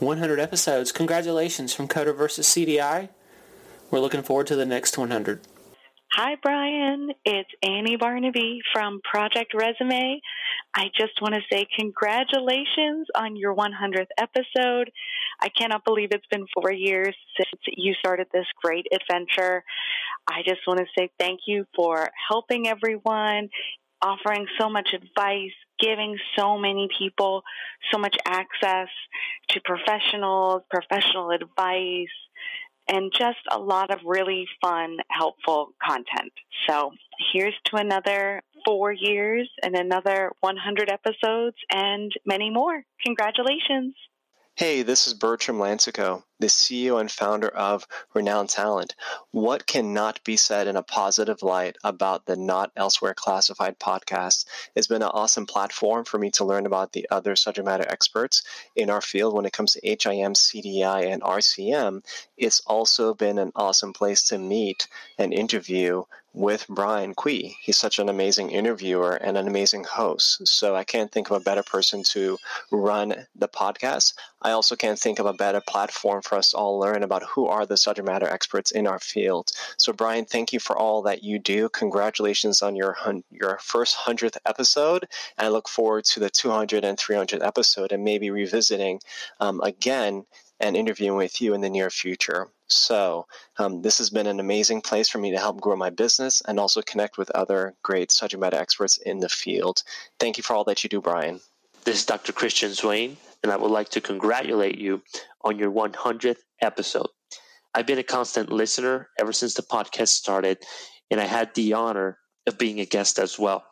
100 episodes. Congratulations from Coda versus CDI. We're looking forward to the next 100. Hi, Brian. It's Annie Barnaby from Project Resume. I just want to say congratulations on your 100th episode. I cannot believe it's been four years since you started this great adventure. I just want to say thank you for helping everyone, offering so much advice, giving so many people so much access to professionals, professional advice, and just a lot of really fun, helpful content. So here's to another four years and another 100 episodes and many more. Congratulations. Hey, this is Bertram Lansico, the CEO and founder of Renowned Talent. What cannot be said in a positive light about the Not Elsewhere Classified podcast? It's been an awesome platform for me to learn about the other subject matter experts in our field when it comes to HIM, CDI, and RCM. It's also been an awesome place to meet and interview with Brian Kui. He's such an amazing interviewer and an amazing host. So I can't think of a better person to run the podcast. I also can't think of a better platform for us to all learn about who are the subject matter experts in our field. So Brian, thank you for all that you do. Congratulations on your your first 100th episode. And I look forward to the 200 and 300 episode and maybe revisiting um, again and interviewing with you in the near future. So, um, this has been an amazing place for me to help grow my business and also connect with other great subject matter experts in the field. Thank you for all that you do, Brian. This is Dr. Christian Swain, and I would like to congratulate you on your 100th episode. I've been a constant listener ever since the podcast started, and I had the honor of being a guest as well.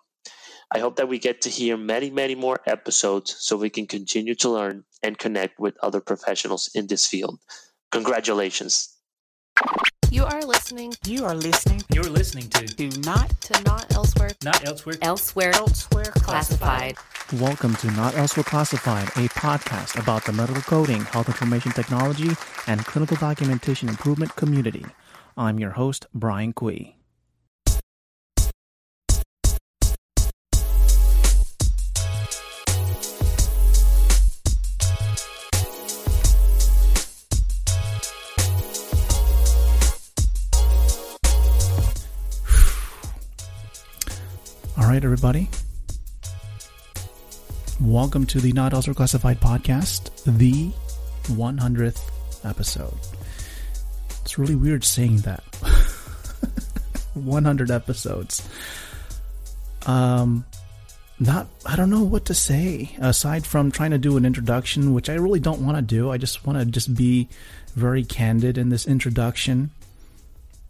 I hope that we get to hear many, many more episodes so we can continue to learn and connect with other professionals in this field. Congratulations. You are listening. You are listening. You're listening to Do not to Not Elsewhere. Not Elsewhere. Elsewhere. elsewhere Classified. Welcome to Not Elsewhere Classified, a podcast about the medical coding, health information technology, and clinical documentation improvement community. I'm your host, Brian Kui. Right, everybody. Welcome to the Not Elsewhere Classified podcast, the 100th episode. It's really weird saying that. 100 episodes. Um, not, I don't know what to say aside from trying to do an introduction, which I really don't want to do. I just want to just be very candid in this introduction.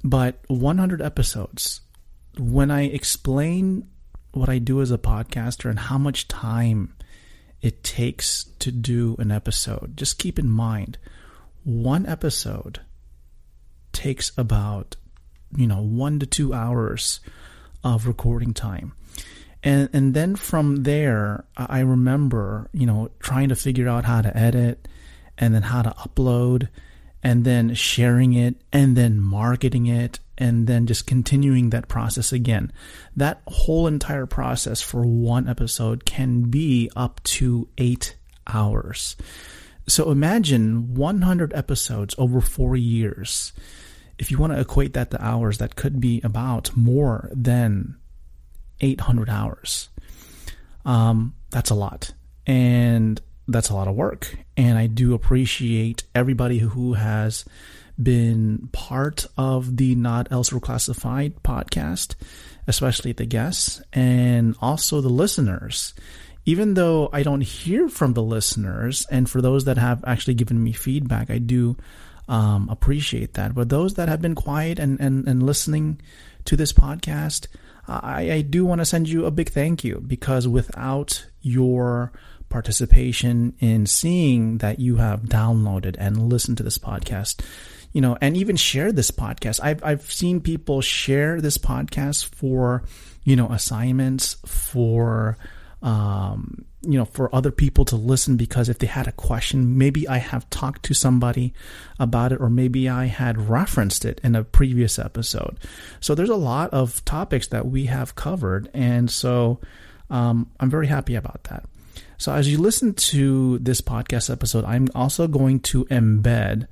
But 100 episodes. When I explain what I do as a podcaster and how much time it takes to do an episode. Just keep in mind, one episode takes about, you know, one to two hours of recording time. And, and then from there, I remember, you know, trying to figure out how to edit and then how to upload and then sharing it and then marketing it and then just continuing that process again. That whole entire process for one episode can be up to eight hours. So imagine 100 episodes over four years. If you want to equate that to hours, that could be about more than 800 hours. Um, that's a lot. And that's a lot of work. And I do appreciate everybody who has been part of the Not Elsewhere Classified podcast, especially the guests and also the listeners. Even though I don't hear from the listeners, and for those that have actually given me feedback, I do um, appreciate that. But those that have been quiet and, and, and listening to this podcast, I, I do want to send you a big thank you because without your participation in seeing that you have downloaded and listened to this podcast, you know, and even share this podcast. I've I've seen people share this podcast for, you know, assignments for um, you know, for other people to listen because if they had a question, maybe I have talked to somebody about it or maybe I had referenced it in a previous episode. So there's a lot of topics that we have covered. And so um, I'm very happy about that. So as you listen to this podcast episode, I'm also going to embed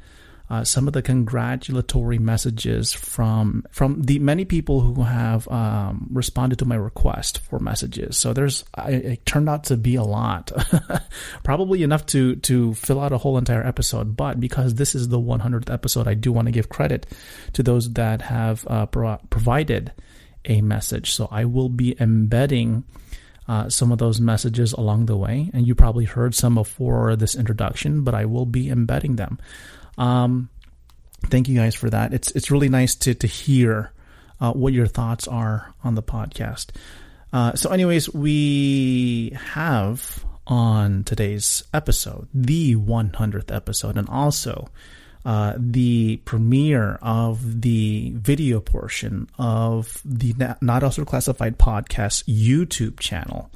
uh, some of the congratulatory messages from from the many people who have um, responded to my request for messages. So there's I, it turned out to be a lot, probably enough to to fill out a whole entire episode. But because this is the 100th episode, I do want to give credit to those that have uh, pro- provided a message. So I will be embedding. Uh, some of those messages along the way, and you probably heard some before this introduction, but I will be embedding them. Um, thank you guys for that. It's it's really nice to to hear uh, what your thoughts are on the podcast. Uh, so, anyways, we have on today's episode the 100th episode, and also uh, the premiere of the video portion of the Not Elsewhere Classified podcast YouTube channel.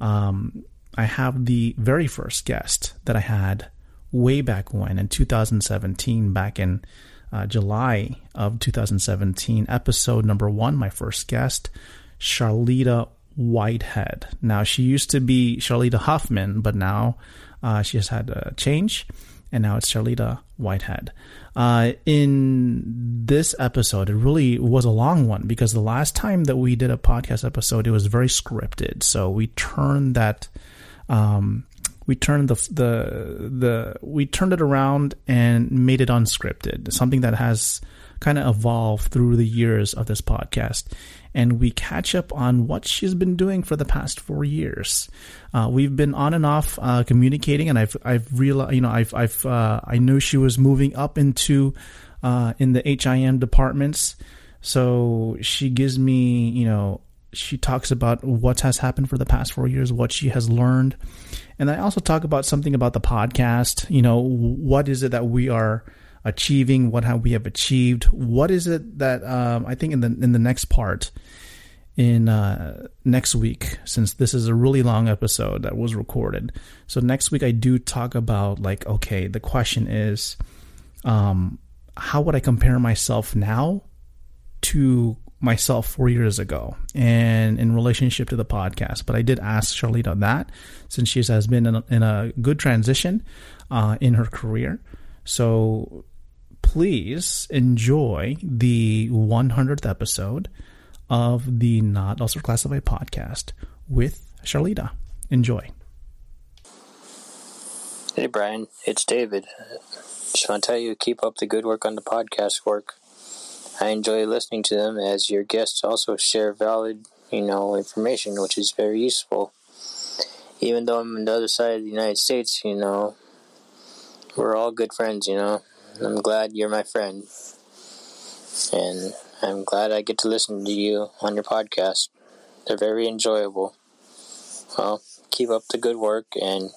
Um, I have the very first guest that I had way back when in 2017, back in uh, July of 2017, episode number one, my first guest, Charlita Whitehead. Now, she used to be Charlita Huffman, but now uh, she has had a change, and now it's Charlita Whitehead. Uh, in this episode, it really was a long one because the last time that we did a podcast episode, it was very scripted. So we turned that um, we turned the the the we turned it around and made it unscripted, something that has kind of evolve through the years of this podcast. And we catch up on what she's been doing for the past four years. Uh, we've been on and off uh, communicating, and I've I've realized, you know, I've I've uh, I knew she was moving up into uh, in the HIM departments, so she gives me, you know, she talks about what has happened for the past four years, what she has learned, and I also talk about something about the podcast. You know, what is it that we are achieving? What have we have achieved? What is it that um, I think in the in the next part in uh, next week, since this is a really long episode that was recorded. So next week I do talk about like, okay, the question is, um, how would I compare myself now to myself four years ago and in relationship to the podcast. But I did ask Charlita that since she has been in a, in a good transition uh, in her career. So please enjoy the 100th episode of the Not Elsewhere Classified podcast with Charlita. Enjoy. Hey, Brian. It's David. Just want to tell you, keep up the good work on the podcast work. I enjoy listening to them as your guests also share valid, you know, information, which is very useful. Even though I'm on the other side of the United States, you know, we're all good friends, you know. I'm glad you're my friend. And I'm glad I get to listen to you on your podcast. They're very enjoyable. Well, keep up the good work and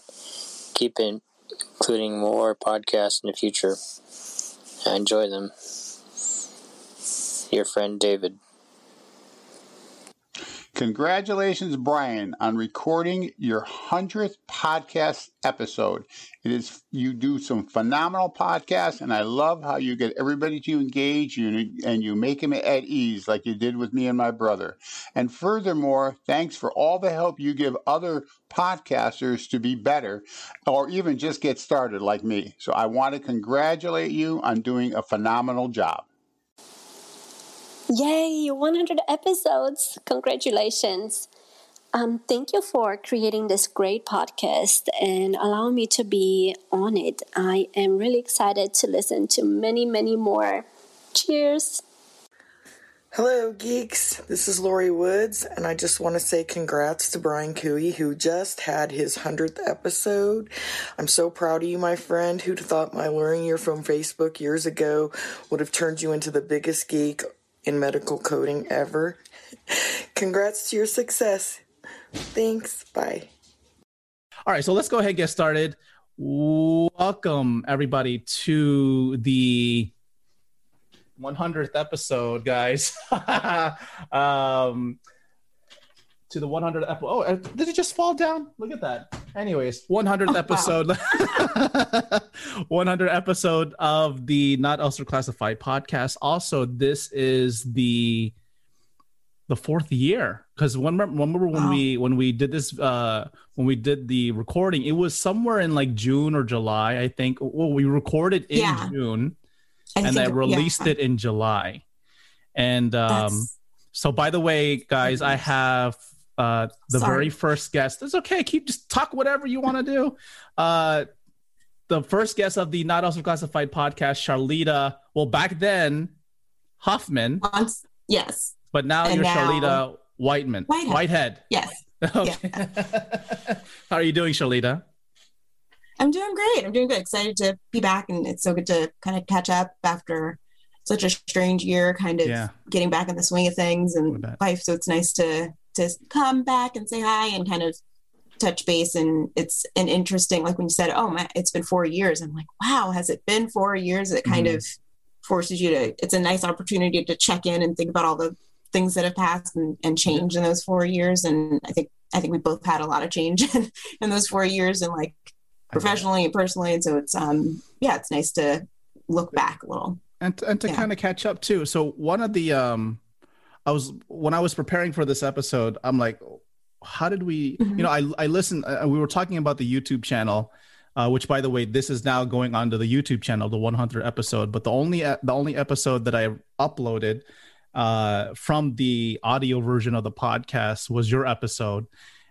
keep including more podcasts in the future. I enjoy them. Your friend David. Congratulations, Brian, on recording your 100th podcast episode. It is you do some phenomenal podcasts and I love how you get everybody to engage you and you make them at ease like you did with me and my brother. And furthermore, thanks for all the help you give other podcasters to be better or even just get started like me. So I want to congratulate you on doing a phenomenal job. Yay, 100 episodes! Congratulations. Um, thank you for creating this great podcast and allowing me to be on it. I am really excited to listen to many, many more. Cheers! Hello, geeks. This is Lori Woods, and I just want to say congrats to Brian Kui, who just had his 100th episode. I'm so proud of you, my friend. Who'd thought my luring you from Facebook years ago would have turned you into the biggest geek in medical coding ever. Congrats to your success. Thanks. Bye. All right, so let's go ahead and get started. Welcome everybody to the 100th episode, guys. um, to the 100th episode. Oh, uh, did it just fall down? Look at that. Anyways, 100th episode. 100 episode of the Not Elsewhere Classified podcast. Also, this is the the fourth year because one remember when Wow. we when we did this uh when we did the recording it was somewhere in like june or july i think well we recorded in Yeah. june I and think- i released yeah. it in july and um That's- so by the way guys i have uh the Sorry. very first guest it's okay keep just talk whatever you want to do uh the first guest of the not elsewhere classified podcast charlita well back then huffman Once, yes, but now And you're now- charlita whiteman Whitehead. whitehead yes. Okay. How are you doing, Charlita? I'm doing great. I'm doing good. Excited to be back, and it's so good to kind of catch up after such a strange year, kind of Yeah. getting back in the swing of things and life. So it's nice to to come back and say hi and kind of touch base. And it's an interesting, like when you said, "Oh, my, it's been four years." I'm like, "Wow, has it been four years?" It kind Mhm. of forces you to. It's a nice opportunity to check in and think about all the things that have passed and, and changed in those four years. And I think I think we both had a lot of change in, in those four years, and like professionally and personally. And so it's um yeah, it's nice to look back a little. and and to Yeah. kind of catch up too. So one of the um, I was when I was preparing for this episode, I'm like, how did we? You know, I I listened. Uh, we were talking about the YouTube channel. Uh, which, by the way, this is now going on to the YouTube channel, the 100 episode. But the only uh, the only episode that I uploaded uh, from the audio version of the podcast was your episode,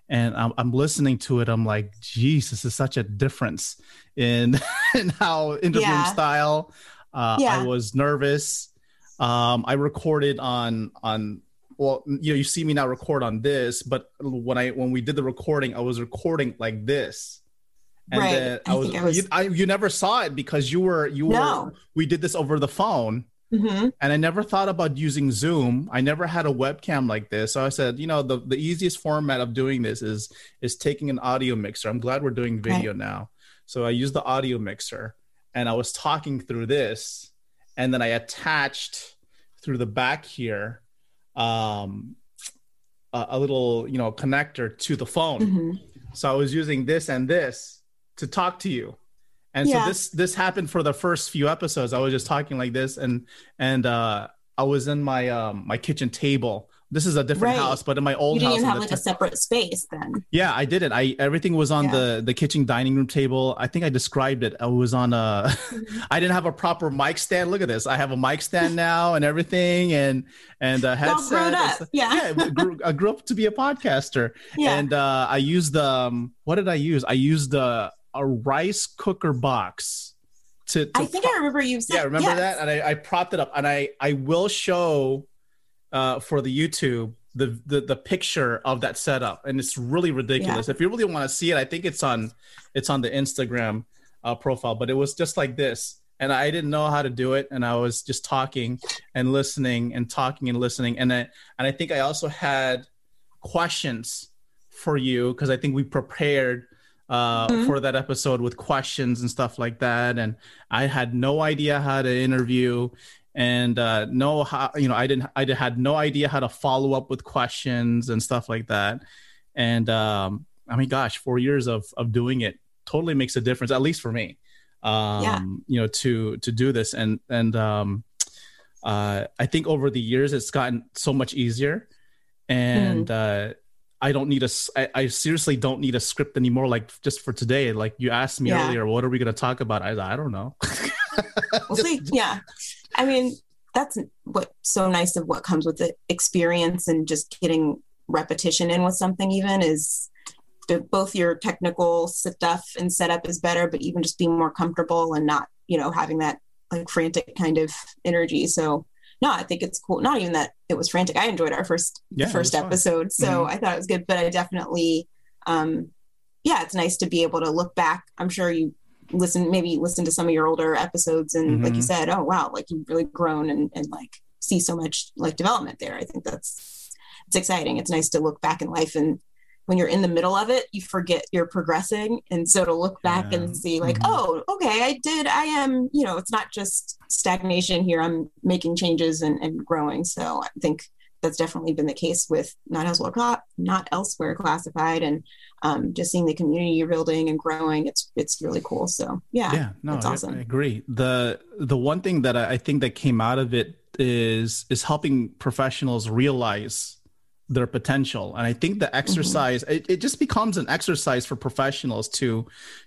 and I'm, I'm listening to it. I'm like, geez, this is such a difference in in how interview Yeah. style. Uh, Yeah. I was nervous. Um, I recorded on on well, you know, you see me now record on this, but when I when we did the recording, I was recording like this. And Right. then I I was, I was- you, I, you never saw it because you were you No. were we did this over the phone hmm and I never thought about using Zoom. I never had a webcam like this. So I said, you know, the, the easiest format of doing this is is taking an audio mixer. I'm glad we're doing video now. So I used the audio mixer and I was talking through this and then I attached through the back here um a, a little, you know, connector to the phone. hmm So I was using this and this to talk to you. And Yeah. so this this happened for the first few episodes. I was just talking like this and and uh I was in my um my kitchen table. This is a different Right. house, but in my old house, You didn't house even have like a separate space then. yeah, I did it. I everything was on Yeah. the the kitchen dining room table. I think I described it. I was on a I didn't have a proper mic stand. Look at this. I have a mic stand now and everything and and a All headset. grown up. Yeah. yeah, I grew, I grew up to be a podcaster Yeah. and uh, I used um, what did I use? I used a a rice cooker box to. to I think I remember you said yeah, remember yes. that? And I, I propped it up, and I I will show uh, for the YouTube the, the the picture of that setup, and it's really ridiculous. If you really want to see it, I think it's on it's on the Instagram uh, profile, but it was just like this. And I didn't know how to do it, and I was just talking and listening and talking and listening, and I and I think I also had questions for you because I think we prepared uh, Mhm. for that episode with questions and stuff like that, and I had no idea how to interview and uh, know how you know I didn't I had no idea how to follow up with questions and stuff like that, and um, I mean, gosh, four years of of doing it totally makes a difference, at least for me. Um, Yeah. you know, to to do this and and um, uh, I think over the years it's gotten so much easier, and uh, I don't need a. I, I seriously don't need a script anymore. Like just for today, like you asked me Yeah. earlier, what are we going to talk about? I I don't know. We'll see. Yeah. I mean, that's what's so nice of what comes with the experience and just getting repetition in with something, even is the, both your technical stuff and setup is better, but even just being more comfortable and not, you know, having that like frantic kind of energy. So, no, I think it's cool. Not even that it was frantic. I enjoyed our first Yeah, first was fun. episode, so Mhm. I thought it was good. But I definitely, um, yeah, it's nice to be able to look back. I'm sure you listen, maybe listen to some of your older episodes, and like you Mhm. said, oh wow, like you've really grown and and like see so much like development there. I think that's it's exciting. It's nice to look back in life and when you're in the middle of it, you forget you're progressing. And so to look back Yeah. and see, like, Mhm. oh, okay, I did, I am, you know, it's not just stagnation here. I'm making changes and, and growing. So I think that's definitely been the case with not elsewhere, cla- not elsewhere classified, and um, just seeing the community you're building and growing. It's it's really cool. So yeah, yeah no that's I, awesome. I agree the the one thing that I, I think that came out of it is is helping professionals realize their potential and i think the exercise mm-hmm. it, it just becomes an exercise for professionals to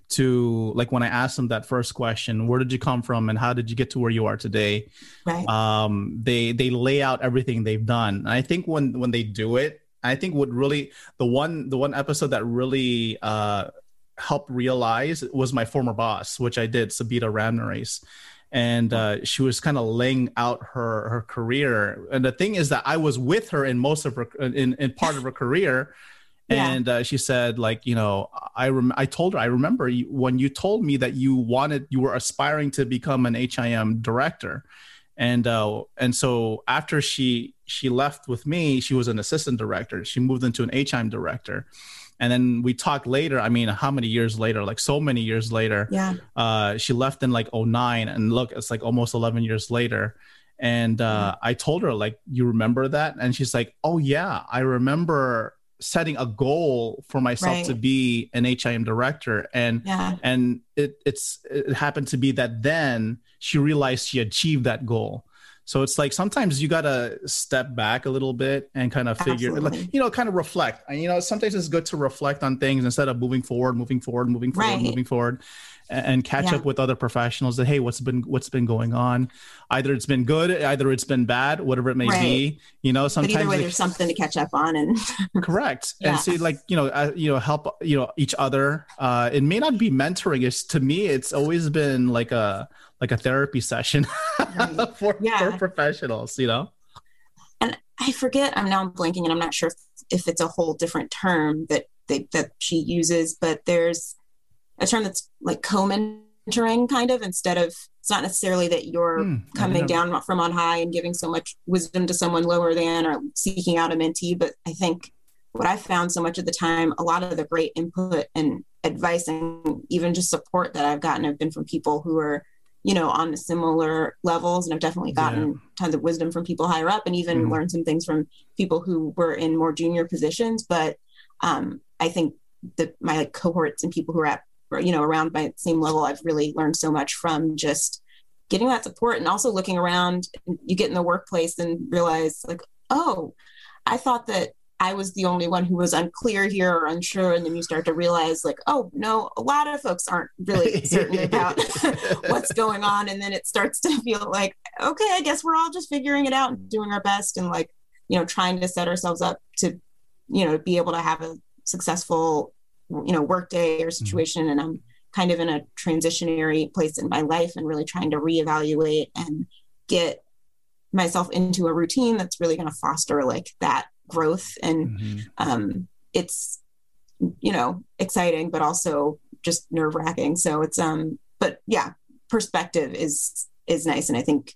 to like when i asked them that first question where did you come from and how did you get to where you are today right. um they they lay out everything they've done and i think when when they do it i think what really the one the one episode that really uh helped realize was my former boss which i did sabita ramirez and uh, she was kind of laying out her her career. And the thing is that I was with her in most of her in, in part of her career. Yeah. And uh, she said, like, you know, I rem- I told her I remember you, when you told me that you wanted you were aspiring to become an HIM director, and uh, and so after she she left with me, she was an assistant director. She moved into an HIM director, and then we talked later i mean how many years later? Like so many years later. Yeah. Uh she left in like 09 and look it's like almost 11 years later. And uh mm-hmm. i told her like you remember that? And she's like oh yeah i remember setting a goal for myself right. to be an HIM director and yeah. and it it's it happened to be that then she realized she achieved that goal so it's like sometimes you gotta step back a little bit and kind of figure, like, you know, kind of reflect. And you know, sometimes it's good to reflect on things instead of moving forward, moving forward, moving forward, right. moving forward, and, catch yeah. up with other professionals. That hey, what's been what's been going on? Either it's been good, either it's been bad, whatever it may right. be. You know, sometimes but either way, there's something to catch up on, and correct. yeah. And see, like you know, uh, you know, help you know each other. Uh, it may not be mentoring. It's to me, it's always been like a like a therapy session for, yeah. for professionals, you know? And I forget, I'm now blanking and I'm not sure if, if it's a whole different term that they, that she uses, but there's a term that's like co-mentoring kind of instead of it's not necessarily that you're mm, coming down from on high and giving so much wisdom to someone lower than or seeking out a mentee but i think what i found so much of the time a lot of the great input and advice and even just support that i've gotten have been from people who are you know, on the similar levels. And I've definitely gotten yeah. tons of wisdom from people higher up and even mm. learned some things from people who were in more junior positions. But um, I think that my like, cohorts and people who are at, you know, around my same level, I've really learned so much from just getting that support and also looking around. You get in the workplace and realize, like, oh, I thought that I was the only one who was unclear here or unsure. And then you start to realize, like, oh, no, a lot of folks aren't really certain about what's going on. And then it starts to feel like, okay, I guess we're all just figuring it out and doing our best and, like, you know, trying to set ourselves up to, you know, be able to have a successful, you know, workday or mm-hmm. situation. Mm-hmm. And I'm kind of in a transitionary place in my life and really trying to reevaluate and get myself into a routine that's really going to foster like that growth and mm-hmm. um, it's you know exciting but also just nerve wracking so it's um but yeah perspective is is nice and i think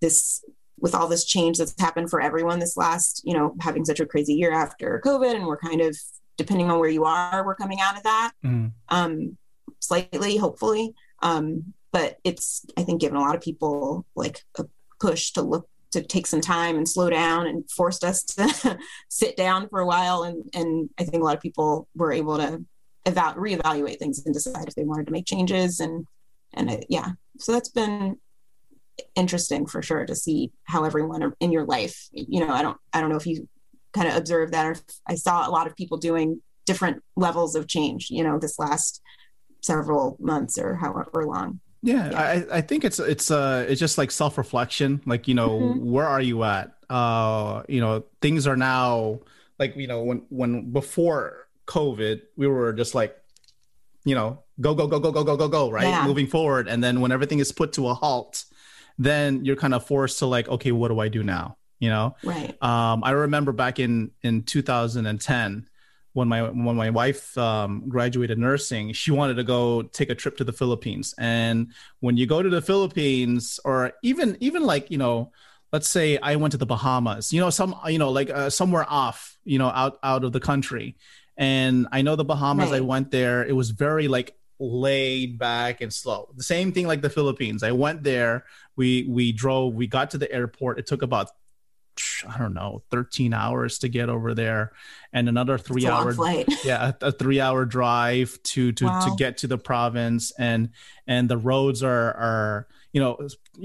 this with all this change that's happened for everyone this last you know having such a crazy year after covid and we're kind of depending on where you are we're coming out of that mm. um slightly hopefully um but it's i think given a lot of people like a push to look to take some time and slow down and forced us to sit down for a while. And, and I think a lot of people were able to eval- reevaluate things and decide if they wanted to make changes. And, and it, yeah, so that's been interesting for sure to see how everyone in your life, you know, I don't, I don't know if you kind of observed that or I saw a lot of people doing different levels of change, you know, this last several months or however long. Yeah, yeah, I, I think it's it's uh it's just like self reflection. Like you know, mm-hmm. where are you at? Uh, you know, things are now like you know when when before COVID, we were just like, you know, go go go go go go go go right, yeah. moving forward, and then when everything is put to a halt, then you're kind of forced to like, okay, what do I do now? You know, right? Um, I remember back in in 2010 when my when my wife um, graduated nursing, she wanted to go take a trip to the Philippines. And when you go to the Philippines, or even even like you know, let's say I went to the Bahamas, you know, some you know like uh, somewhere off, you know, out out of the country. And I know the Bahamas. Right. I went there. It was very like laid back and slow. The same thing like the Philippines. I went there. We we drove. We got to the airport. It took about I don't know, 13 hours to get over there and another three hour yeah, a, a, three hour drive to to wow. to get to the province and and the roads are are you know,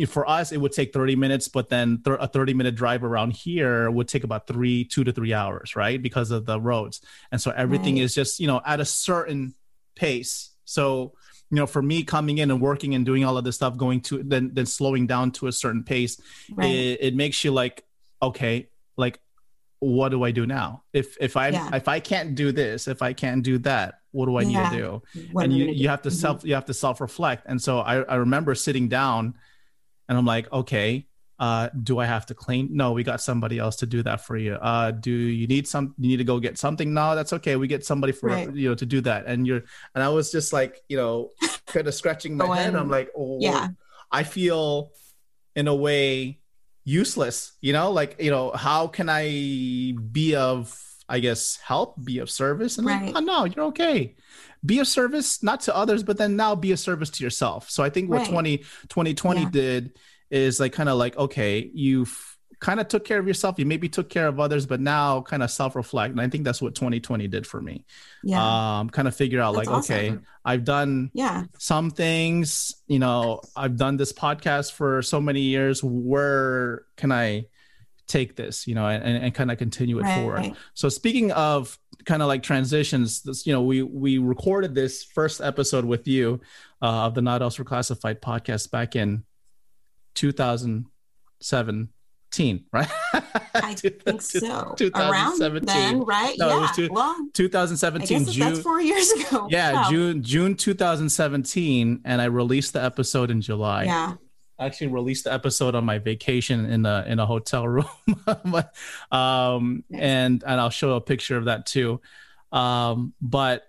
for us it would take 30 minutes, but then th- a 30 minute drive around here would take about three, two to three hours, right? Because of the roads. And so everything Right. is just, you know, at a certain pace. So, you know, for me coming in and working and doing all of this stuff, going to then then slowing down to a certain pace, Right. it, it makes you like, okay, like what do I do now? If if I Yeah. if I can't do this, if I can't do that, what do I Yeah. need to do? What and you gonna you do? have to Mhm. self you have to self reflect. And so I I remember sitting down, and I'm like, okay, uh, do I have to clean? No, we got somebody else to do that for you. Uh, do you need some? You need to go get something? No, that's okay. We get somebody for Right. you know to do that. And you're and I was just like you know kind of scratching my head. I'm like, oh yeah. I feel in a way useless, you know, like, you know, how can I be of, I guess, help, be of service? And Right. like, oh, no, you're okay. Be of service, not to others, but then now be a service to yourself. So I think what Right. 20, 2020 Yeah. did is like kind of like, okay, you've kind of took care of yourself. You maybe took care of others, but now kind of self reflect. And I think that's what 2020 did for me. Yeah. Um, kind of figure out That's like, okay. I've done yeah. some things you know i've done this podcast for so many years where can i take this you know and, and kind of continue it Right, forward right. so speaking of kind of like transitions this you know we we recorded this first episode with you uh, of the not elsewhere classified podcast back in 2017 right I think so. Around 2017 then, right? No, it yeah. was two- well, I 2017 guess June that's four years ago. yeah Wow. june june 2017 and i released the episode in july Yeah. I actually released the episode on my vacation in a in a hotel room um and and i'll show a picture of that too um but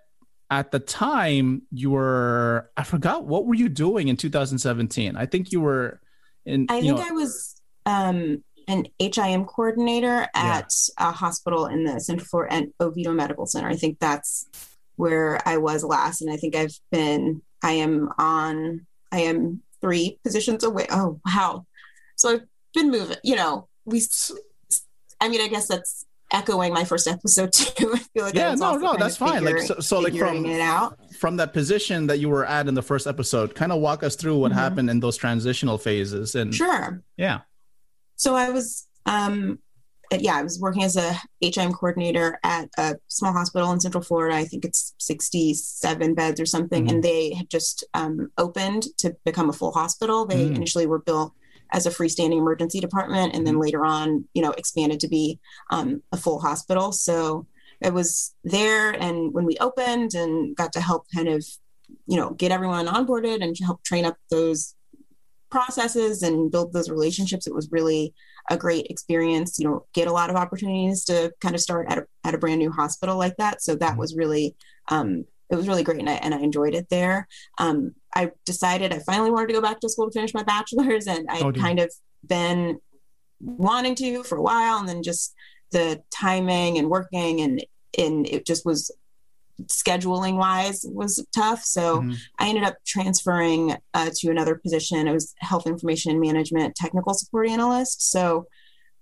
at the time you were i forgot what were you doing in 2017 i think you were in I think know, I was um, an HIM coordinator at a hospital in the Central Florida and Oviedo Medical Center. I think that's where I was last, and I think I've been. I am on. I am three positions away. Oh wow! So I've been moving. You know, we. I mean, I guess that's echoing my first episode too. I feel like yeah no no that's fine like so, so like from it out. from that position that you were at in the first episode kind of walk us through what Mhm. happened in those transitional phases and Sure. yeah So I was, um, yeah, I was working as a HIM coordinator at a small hospital in Central Florida. I think it's 67 beds or something. Mhm. And they had just um, opened to become a full hospital. They Mm. initially were built as a freestanding emergency department and then later on, you know, expanded to be um, a full hospital. So I was there and when we opened and got to help kind of, you know, get everyone onboarded and help train up those processes and build those relationships. It was really a great experience. You know, get a lot of opportunities to kind of start at a, at a brand new hospital like that. So that was really, um, it was really great, and I, and I enjoyed it there. Um, I decided I finally wanted to go back to school to finish my bachelor's, and I Oh, kind of been wanting to for a while, and then just the timing and working and and it just was scheduling wise was tough. So Mhm. I ended up transferring uh, to another position. It was health information management technical support analyst. So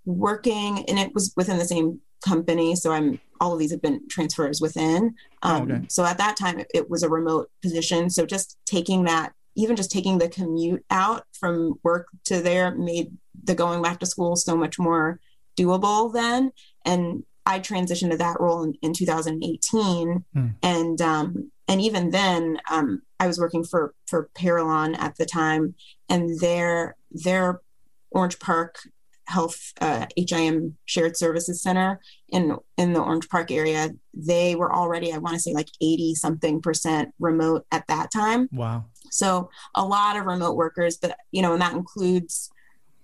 working, and it was within the same company. So I'm all of these have been transfers within. Oh, Um, okay. So at that time, it, it was a remote position. So just taking that, even just taking the commute out from work to there, made the going back to school so much more doable then. And I transitioned to that role in, in 2018, Hmm. and um, and even then, um, I was working for for Parallon at the time, and their their Orange Park Health uh, HIM Shared Services Center in in the Orange Park area, they were already I want to say like 80 something percent remote at that time. wow So a lot of remote workers, but you know, and that includes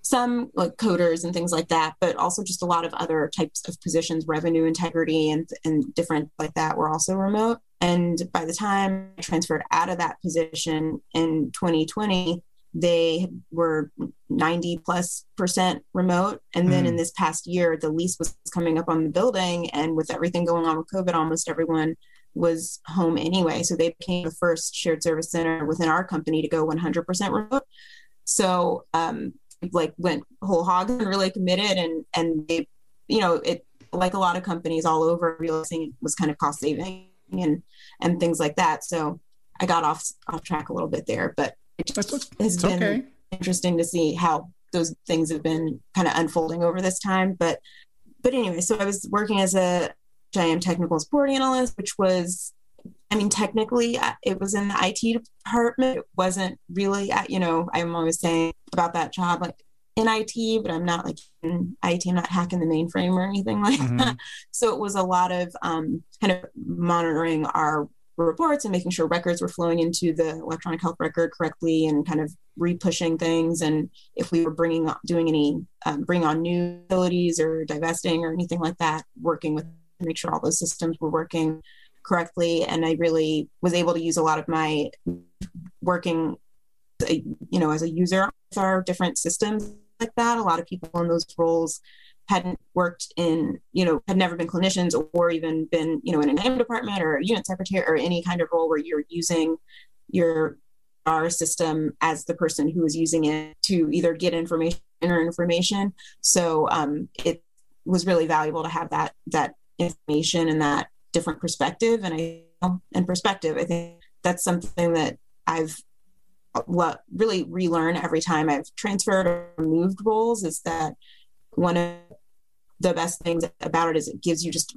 some like coders and things like that, but also just a lot of other types of positions, revenue integrity and and different like that were also remote. And by the time I transferred out of that position in 2020, they were 90 plus percent remote. And then in Mm. this past year, the lease was coming up on the building, and with everything going on with COVID, almost everyone was home anyway. So they became the first shared service center within our company to go 100% remote. So, um, like went whole hog and really committed and, and they, you know, it, like a lot of companies all over realizing it was kind of cost saving and, and things like that. So I got off, off track a little bit there, but it just has it's been, okay interesting to see how those things have been kind of unfolding over this time. But but anyway, so I was working as a giant technical support analyst, which was I mean, technically, uh, it was in the IT department. It wasn't really, at, you know, I'm always saying about that job, like in IT, but I'm not like in IT. I'm not hacking the mainframe or anything like mm-hmm. that. So it was a lot of um, kind of monitoring our reports and making sure records were flowing into the electronic health record correctly and kind of repushing things and if we were bringing doing any um, bring on new facilities or divesting or anything like that working with to make sure all those systems were working correctly and i really was able to use a lot of my working you know as a user with our different systems like that a lot of people in those roles hadn't worked in, you know, had never been clinicians or even been, you know, in an AM department or a unit secretary or any kind of role where you're using your our system as the person who is using it to either get information or information. So um, it was really valuable to have that that information and that different perspective. And I and perspective, I think that's something that I've what really relearn every time I've transferred or moved roles is that one of the best things about it is it gives you just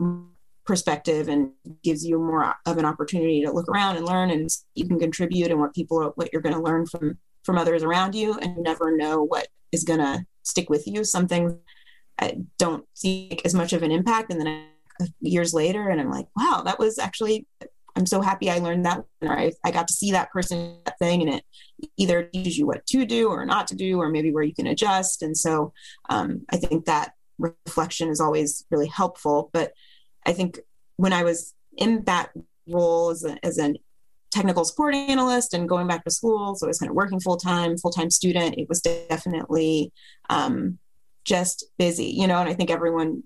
perspective and gives you more of an opportunity to look around and learn and you can contribute and what people are, what you're going to learn from from others around you and you never know what is going to stick with you some things i don't see as much of an impact and then years later and i'm like wow that was actually i'm so happy i learned that or I, I got to see that person that thing and it either teaches you what to do or not to do or maybe where you can adjust and so um, i think that reflection is always really helpful. But I think when I was in that role as, a, as an technical support analyst and going back to school, so I was kind of working full time, full time student, it was definitely um, just busy, you know. And I think everyone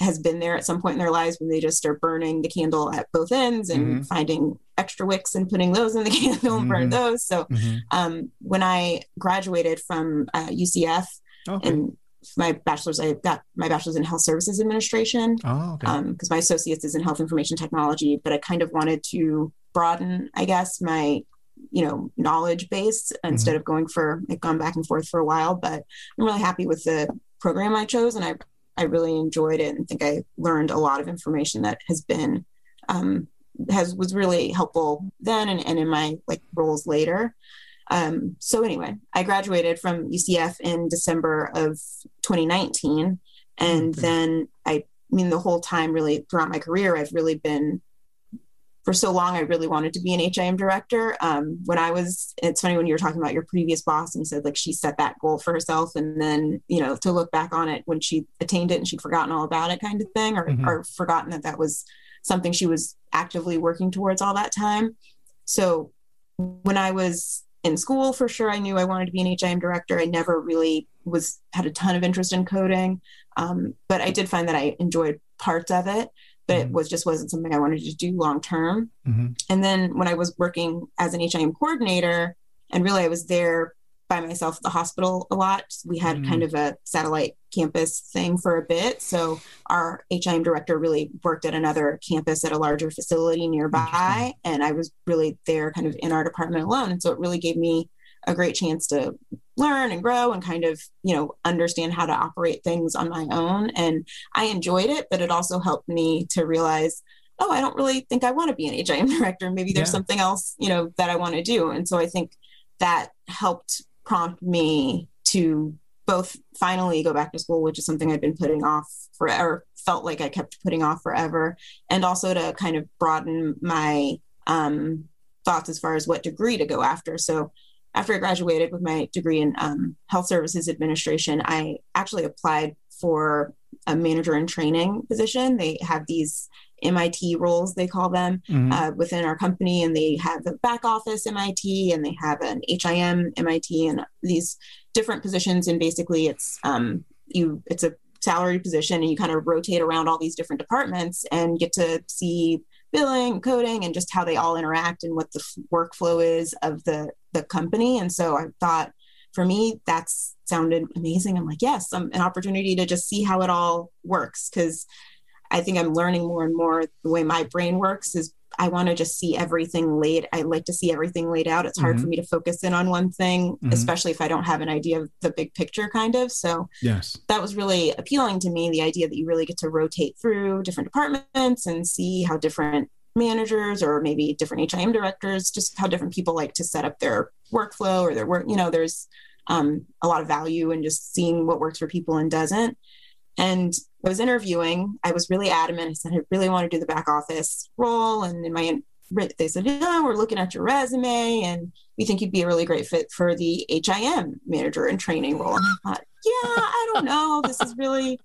has been there at some point in their lives when they just are burning the candle at both ends and mm-hmm. finding extra wicks and putting those in the candle and mm-hmm. burn those. So mm-hmm. um, when I graduated from uh, UCF okay. and my bachelor's i got my bachelor's in health services administration oh, okay. um because my associates is in health information technology but i kind of wanted to broaden i guess my you know knowledge base mm-hmm. instead of going for like gone back and forth for a while but i'm really happy with the program i chose and i i really enjoyed it and think i learned a lot of information that has been um has was really helpful then and, and in my like roles later um, so anyway, I graduated from UCF in December of 2019, and mm-hmm. then I, I mean the whole time really throughout my career, I've really been for so long i really wanted to be an him director. Um, when i was it's funny when you were talking about your previous boss and said like she set that goal for herself and then you know to look back on it when she attained it and she'd forgotten all about it kind of thing or, mm-hmm. or forgotten that that was something she was actively working towards all that time. So when i was in school for sure i knew i wanted to be an him director. I never really was had a ton of interest in coding. Um, but i did find that i enjoyed parts of it but mm-hmm. it was just wasn't something i wanted to do long term mm-hmm. and then when i was working as an him coordinator and really i was there by myself at the hospital a lot. We had mm. kind of a satellite campus thing for a bit. So our HIM director really worked at another campus at a larger facility nearby. And I was really there kind of in our department alone. And so it really gave me a great chance to learn and grow and kind of, you know, understand how to operate things on my own. And I enjoyed it, but it also helped me to realize, oh, I don't really think I want to be an HIM director. Maybe there's yeah. something else, you know, that I want to do. And so I think that helped prompt me to both finally go back to school, which is something I've been putting off forever, felt like I kept putting off forever, and also to kind of broaden my um, thoughts as far as what degree to go after. So after I graduated with my degree in um, health services administration, I actually applied for a manager in training position. They have these MIT roles, they call them, mm-hmm. uh, within our company. And they have a back office MIT and they have an HIM MIT and these different positions. And basically, it's um, you it's a salary position and you kind of rotate around all these different departments and get to see billing, coding, and just how they all interact and what the f- workflow is of the the company. And so I thought for me, that's sounded amazing. I'm like, yes, um, an opportunity to just see how it all works because I think I'm learning more and more the way my brain works is I want to just see everything laid. I like to see everything laid out. It's hard Mhm. for me to focus in on one thing, Mhm. especially if I don't have an idea of the big picture, kind of. So Yes. that was really appealing to me the idea that you really get to rotate through different departments and see how different managers or maybe different HIM directors, just how different people like to set up their workflow or their work. You know, there's um, a lot of value in just seeing what works for people and doesn't. And I was interviewing. I was really adamant. I said I really want to do the back office role. And in my they said, "Yeah, we're looking at your resume, and we think you'd be a really great fit for the HIM manager and training role." And I thought, "Yeah, I don't know. This is really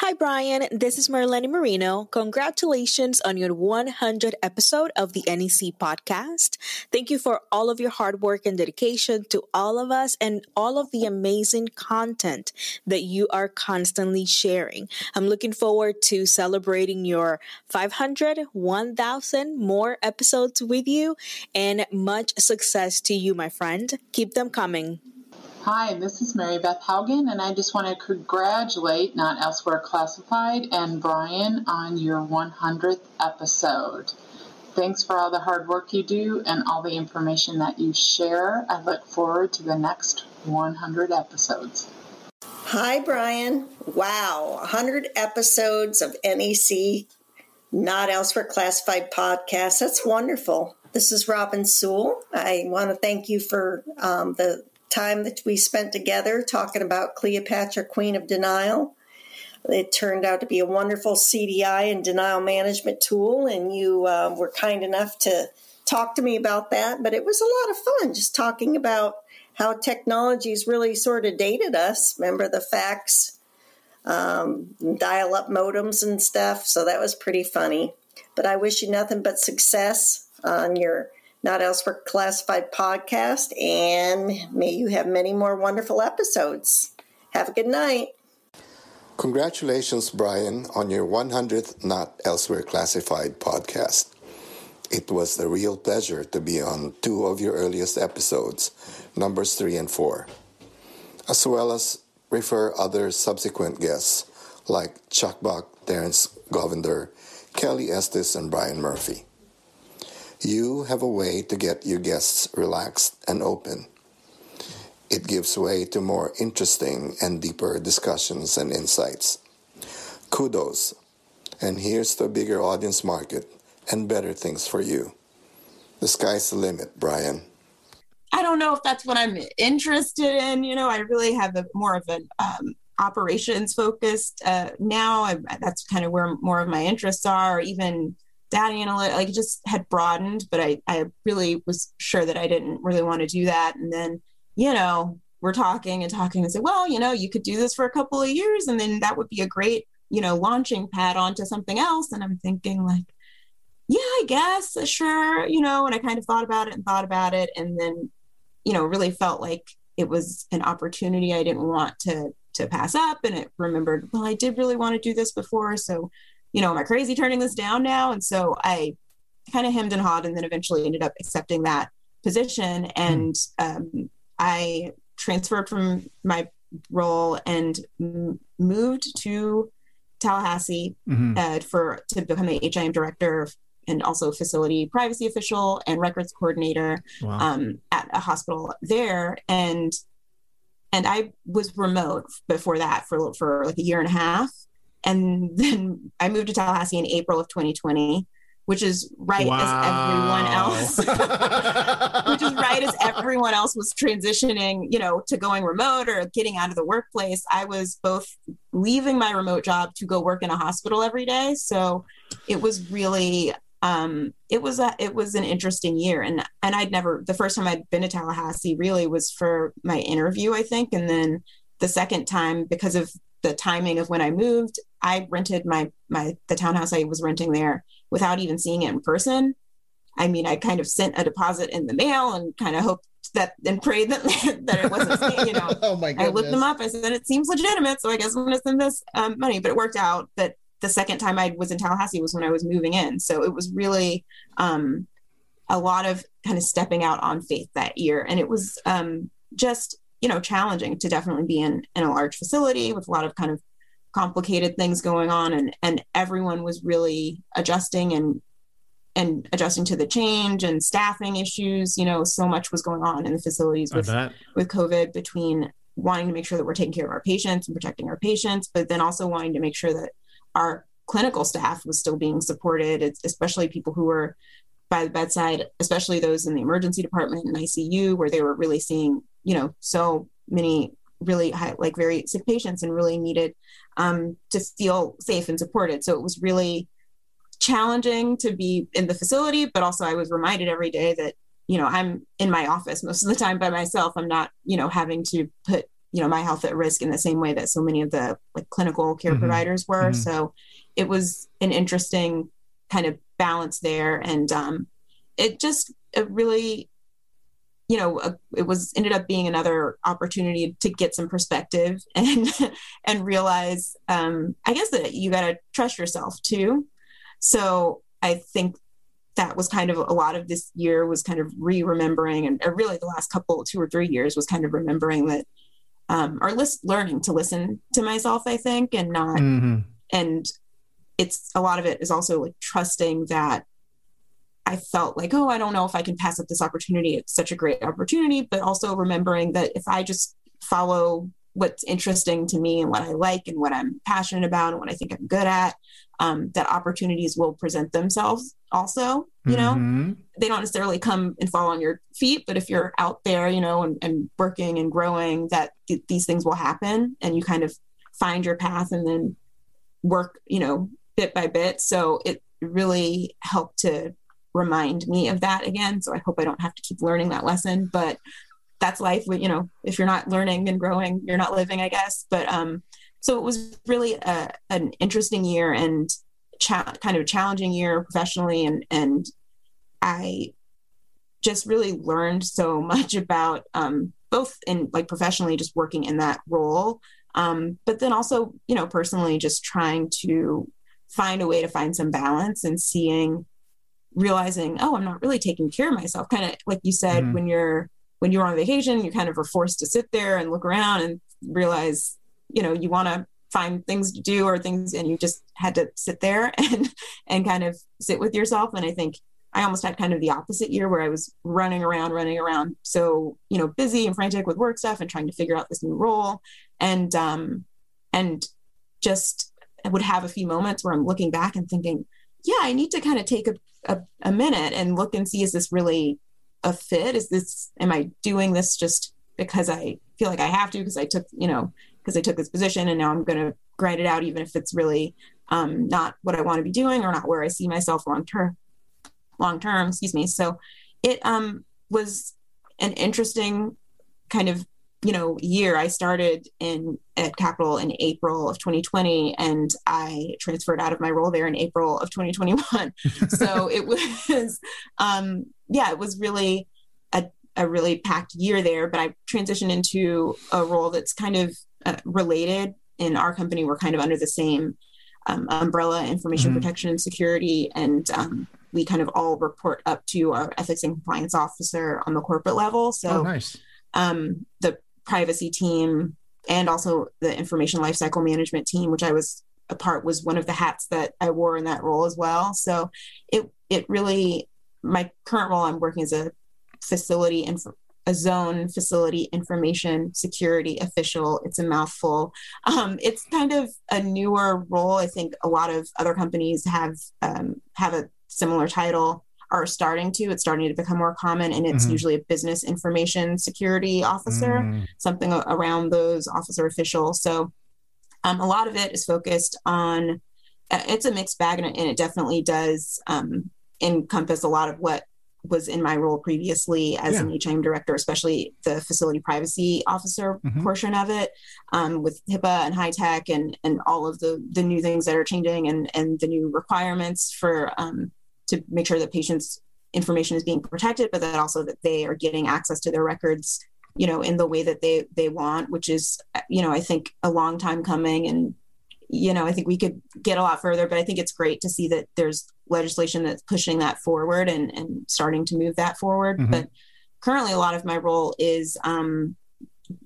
Hi, Brian. This is Marlene Marino. Congratulations on your 100th episode of the NEC podcast. Thank you for all of your hard work and dedication to all of us and all of the amazing content that you are constantly sharing. I'm looking forward to celebrating your 500, 1,000 more episodes with you and much success to you, my friend. Keep them coming. Hi, this is Mary Beth Haugen, and I just want to congratulate Not Elsewhere Classified and Brian on your 100th episode. Thanks for all the hard work you do and all the information that you share. I look forward to the next 100 episodes. Hi, Brian. Wow, 100 episodes of NEC, Not Elsewhere Classified podcast. That's wonderful. This is Robin Sewell. I want to thank you for um, the time that we spent together talking about Cleopatra, Queen of Denial. It turned out to be a wonderful CDI and denial management tool, and you uh, were kind enough to talk to me about that. But it was a lot of fun just talking about how technology's really sort of dated us. Remember the fax, um, dial up modems and stuff? So that was pretty funny. But I wish you nothing but success on your not Elsewhere Classified podcast, and may you have many more wonderful episodes. Have a good night. Congratulations, Brian, on your 100th Not Elsewhere Classified podcast. It was a real pleasure to be on two of your earliest episodes, numbers three and four, as well as refer other subsequent guests like Chuck Buck, Terrence Govender, Kelly Estes, and Brian Murphy. You have a way to get your guests relaxed and open. It gives way to more interesting and deeper discussions and insights. Kudos. And here's to a bigger audience market and better things for you. The sky's the limit, Brian. I don't know if that's what I'm interested in. You know, I really have a more of an um, operations focused uh, now. I, that's kind of where more of my interests are. Even data analytics, like it just had broadened, but I, I really was sure that I didn't really want to do that. And then, you know, we're talking and talking and say, well, you know, you could do this for a couple of years and then that would be a great, you know, launching pad onto something else. And I'm thinking like, yeah, I guess, uh, sure, you know, and I kind of thought about it and thought about it and then, you know, really felt like it was an opportunity I didn't want to to pass up. And it remembered, well, I did really want to do this before. So, you know, am I crazy turning this down now? And so I kind of hemmed and hawed and then eventually ended up accepting that position. And um, I transferred from my role and m- moved to Tallahassee Mhm. uh, for to become a HIM director and also facility privacy official and records coordinator Wow. um, at a hospital there. And and I was remote before that for for like a year and a half, and then I moved to Tallahassee in April of 2020, which is right as everyone else, which is right as everyone else was transitioning, you know, to going remote or getting out of the workplace. I was both leaving my remote job to go work in a hospital every day, so it was really um it was a it was an interesting year. And and i'd never the first time i'd been to tallahassee really was for my interview i think. And then the second time because of the timing of when i moved i rented my my the townhouse i was renting there without even seeing it in person i mean i kind of sent a deposit in the mail and kind of hoped that and prayed that that it wasn't you know oh my I looked them up. I said it seems legitimate, so I guess I'm going to send this um, money. But it worked out. But the second time I was in Tallahassee was when I was moving in, so it was really um, a lot of kind of stepping out on faith that year, and it was um, just you know challenging to definitely be in in a large facility with a lot of kind of complicated things going on and and everyone was really adjusting and and adjusting to the change and staffing issues you know so much was going on in the facilities with with covid between wanting to make sure that we're taking care of our patients and protecting our patients but then also wanting to make sure that our clinical staff was still being supported it's especially people who were by the bedside especially those in the emergency department and icu where they were really seeing you know so many really high, like very sick patients and really needed um, to feel safe and supported. So it was really challenging to be in the facility, but also I was reminded every day that, you know, I'm in my office most of the time by myself. I'm not, you know, having to put, you know, my health at risk in the same way that so many of the like clinical care mm-hmm. providers were. Mm-hmm. So it was an interesting kind of balance there. And um, it just, it really you know a, it was ended up being another opportunity to get some perspective and and realize um, i guess that you got to trust yourself too so i think that was kind of a lot of this year was kind of re-remembering and really the last couple two or three years was kind of remembering that um, or list, learning to listen to myself i think and not mm-hmm. and it's a lot of it is also like trusting that I felt like, oh, I don't know if I can pass up this opportunity. It's such a great opportunity, but also remembering that if I just follow what's interesting to me and what I like and what I'm passionate about and what I think I'm good at, um, that opportunities will present themselves also. You know, mm-hmm. they don't necessarily come and fall on your feet, but if you're out there, you know, and, and working and growing, that th- these things will happen and you kind of find your path and then work, you know, bit by bit. So it really helped to remind me of that again. So I hope I don't have to keep learning that lesson. But that's life. You know, if you're not learning and growing, you're not living, I guess. But um, so it was really a, an interesting year and cha- kind of a challenging year professionally, and and I just really learned so much about um, both in like professionally, just working in that role, um, but then also you know personally, just trying to find a way to find some balance and seeing realizing, oh, I'm not really taking care of myself. Kind of like you said, mm-hmm. when you're when you're on vacation, you kind of are forced to sit there and look around and realize, you know, you want to find things to do or things and you just had to sit there and and kind of sit with yourself and i think i almost had kind of the opposite year where i was running around running around so you know busy and frantic with work stuff and trying to figure out this new role and um and just would have a few moments where i'm looking back and thinking yeah i need to kind of take a a, a minute and look and see is this really a fit? Is this am I doing this just because I feel like I have to because I took you know because I took this position and now I'm going to grind it out even if it's really um, not what I want to be doing or not where I see myself long term. Long term, excuse me. So it um, was an interesting kind of you know year i started in at capital in april of 2020 and i transferred out of my role there in april of 2021 so it was um yeah it was really a, a really packed year there but i transitioned into a role that's kind of uh, related in our company we're kind of under the same um, umbrella information mm-hmm. protection and security and um, we kind of all report up to our ethics and compliance officer on the corporate level so oh, nice. um, the privacy team and also the information lifecycle management team, which I was a part was one of the hats that I wore in that role as well. So it it really my current role I'm working as a facility and a zone facility information security official. It's a mouthful. Um, it's kind of a newer role. I think a lot of other companies have um, have a similar title are starting to. It's starting to become more common, and it's mm-hmm. usually a business information security officer, mm. something around those officer officials. So um, a lot of it is focused on. Uh, it's a mixed bag, and it, definitely does um, encompass a lot of what was in my role previously as yeah. an HIM director, especially the facility privacy officer mm-hmm. portion of it, um, with HIPAA and HITECH and and all of the the new things that are changing and and the new requirements for um, to make sure that patients' information is being protected, but that also that they are getting access to their records, you know, in the way that they they want, which is, you know, I think a long time coming. And you know, I think we could get a lot further, but I think it's great to see that there's legislation that's pushing that forward and and starting to move that forward. Mm-hmm. But currently, a lot of my role is um,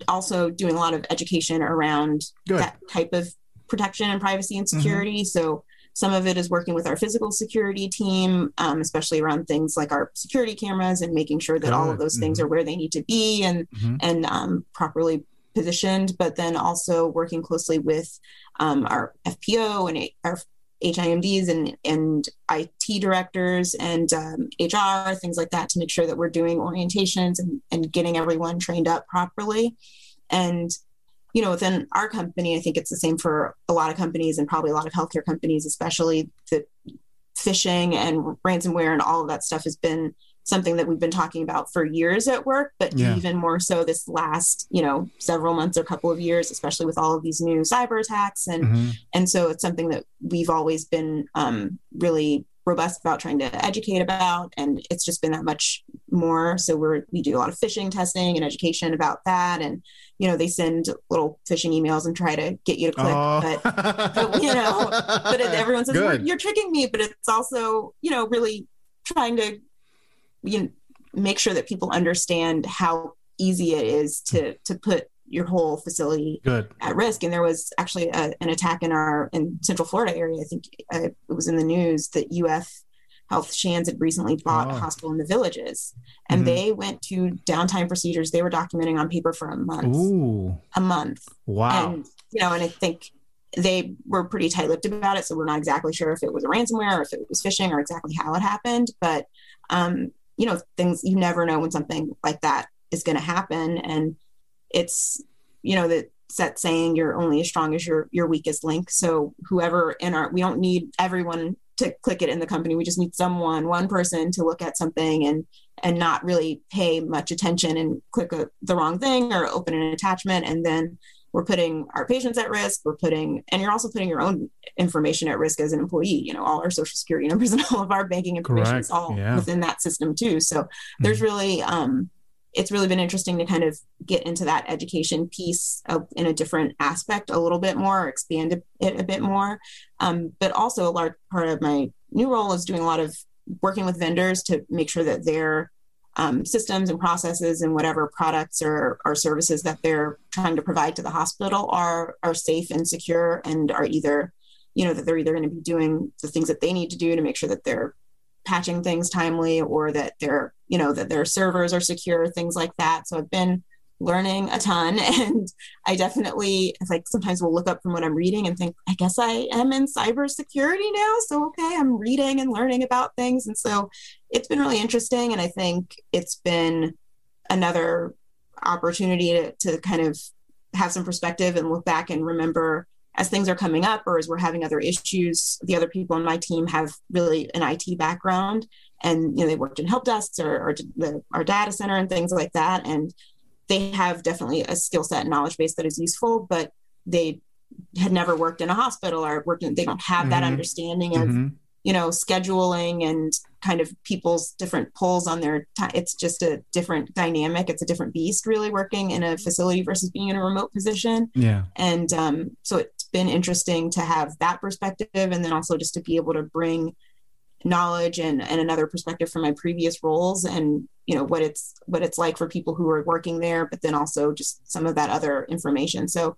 also doing a lot of education around Good. that type of protection and privacy and security. Mm-hmm. So some of it is working with our physical security team, um, especially around things like our security cameras and making sure that all of those mm-hmm. things are where they need to be and mm-hmm. and um, properly positioned. But then also working closely with um, our FPO and our HIMDs and and IT directors and um, HR things like that to make sure that we're doing orientations and, and getting everyone trained up properly. And you know, within our company, I think it's the same for a lot of companies and probably a lot of healthcare companies, especially the phishing and ransomware and all of that stuff has been something that we've been talking about for years at work, but yeah. even more so this last, you know, several months or couple of years, especially with all of these new cyber attacks. And mm-hmm. and so it's something that we've always been um, really robust about trying to educate about and it's just been that much more so we're we do a lot of phishing testing and education about that and you know they send little phishing emails and try to get you to click oh. but, but, you know but it, everyone says you're tricking me but it's also you know really trying to you know, make sure that people understand how easy it is to to put your whole facility Good. at risk. And there was actually a, an attack in our in Central Florida area. I think uh, it was in the news that UF Health Shands had recently bought oh. a hospital in the villages, and mm-hmm. they went to downtime procedures they were documenting on paper for a month. Ooh. A month. Wow. And you know, and I think they were pretty tight-lipped about it, so we're not exactly sure if it was a ransomware or if it was phishing or exactly how it happened. But um, you know, things you never know when something like that is going to happen, and it's you know that set saying you're only as strong as your your weakest link so whoever in our we don't need everyone to click it in the company we just need someone one person to look at something and and not really pay much attention and click a, the wrong thing or open an attachment and then we're putting our patients at risk we're putting and you're also putting your own information at risk as an employee you know all our social security numbers and all of our banking information Correct. is all yeah. within that system too so mm-hmm. there's really um it's really been interesting to kind of get into that education piece of, in a different aspect a little bit more, expand it a bit more. Um, but also, a large part of my new role is doing a lot of working with vendors to make sure that their um, systems and processes and whatever products or, or services that they're trying to provide to the hospital are are safe and secure and are either you know that they're either going to be doing the things that they need to do to make sure that they're patching things timely or that their you know that their servers are secure things like that. So i've been learning a ton and i definitely like sometimes will look up from what i'm reading and think i guess i am in cybersecurity now so okay i'm reading and learning about things. And so it's been really interesting and i think it's been another opportunity to, to kind of have some perspective and look back and remember as things are coming up or as we're having other issues, the other people on my team have really an IT background and you know they worked in help desks or, or the, our data center and things like that, and they have definitely a skill set and knowledge base that is useful, but they had never worked in a hospital or worked in, they don't have mm-hmm. that understanding of mm-hmm. you know scheduling and kind of people's different pulls on their time it's just a different dynamic. It's a different beast really working in a facility versus being in a remote position. Yeah. And um, so it's been interesting to have that perspective and then also just to be able to bring knowledge and, and another perspective from my previous roles and you know what it's what it's like for people who are working there but then also just some of that other information so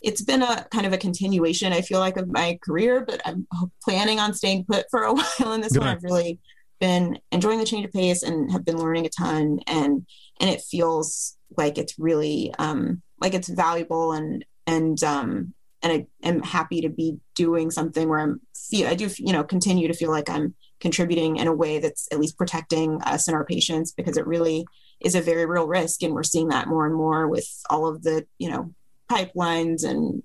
it's been a kind of a continuation, I feel like, of my career, but I'm planning on staying put for a while in this Good. one. I've really been enjoying the change of pace and have been learning a ton and and it feels like it's really um like it's valuable and and um and I am happy to be doing something where I'm feel I do you know continue to feel like I'm contributing in a way that's at least protecting us and our patients because it really is a very real risk and we're seeing that more and more with all of the you know pipelines and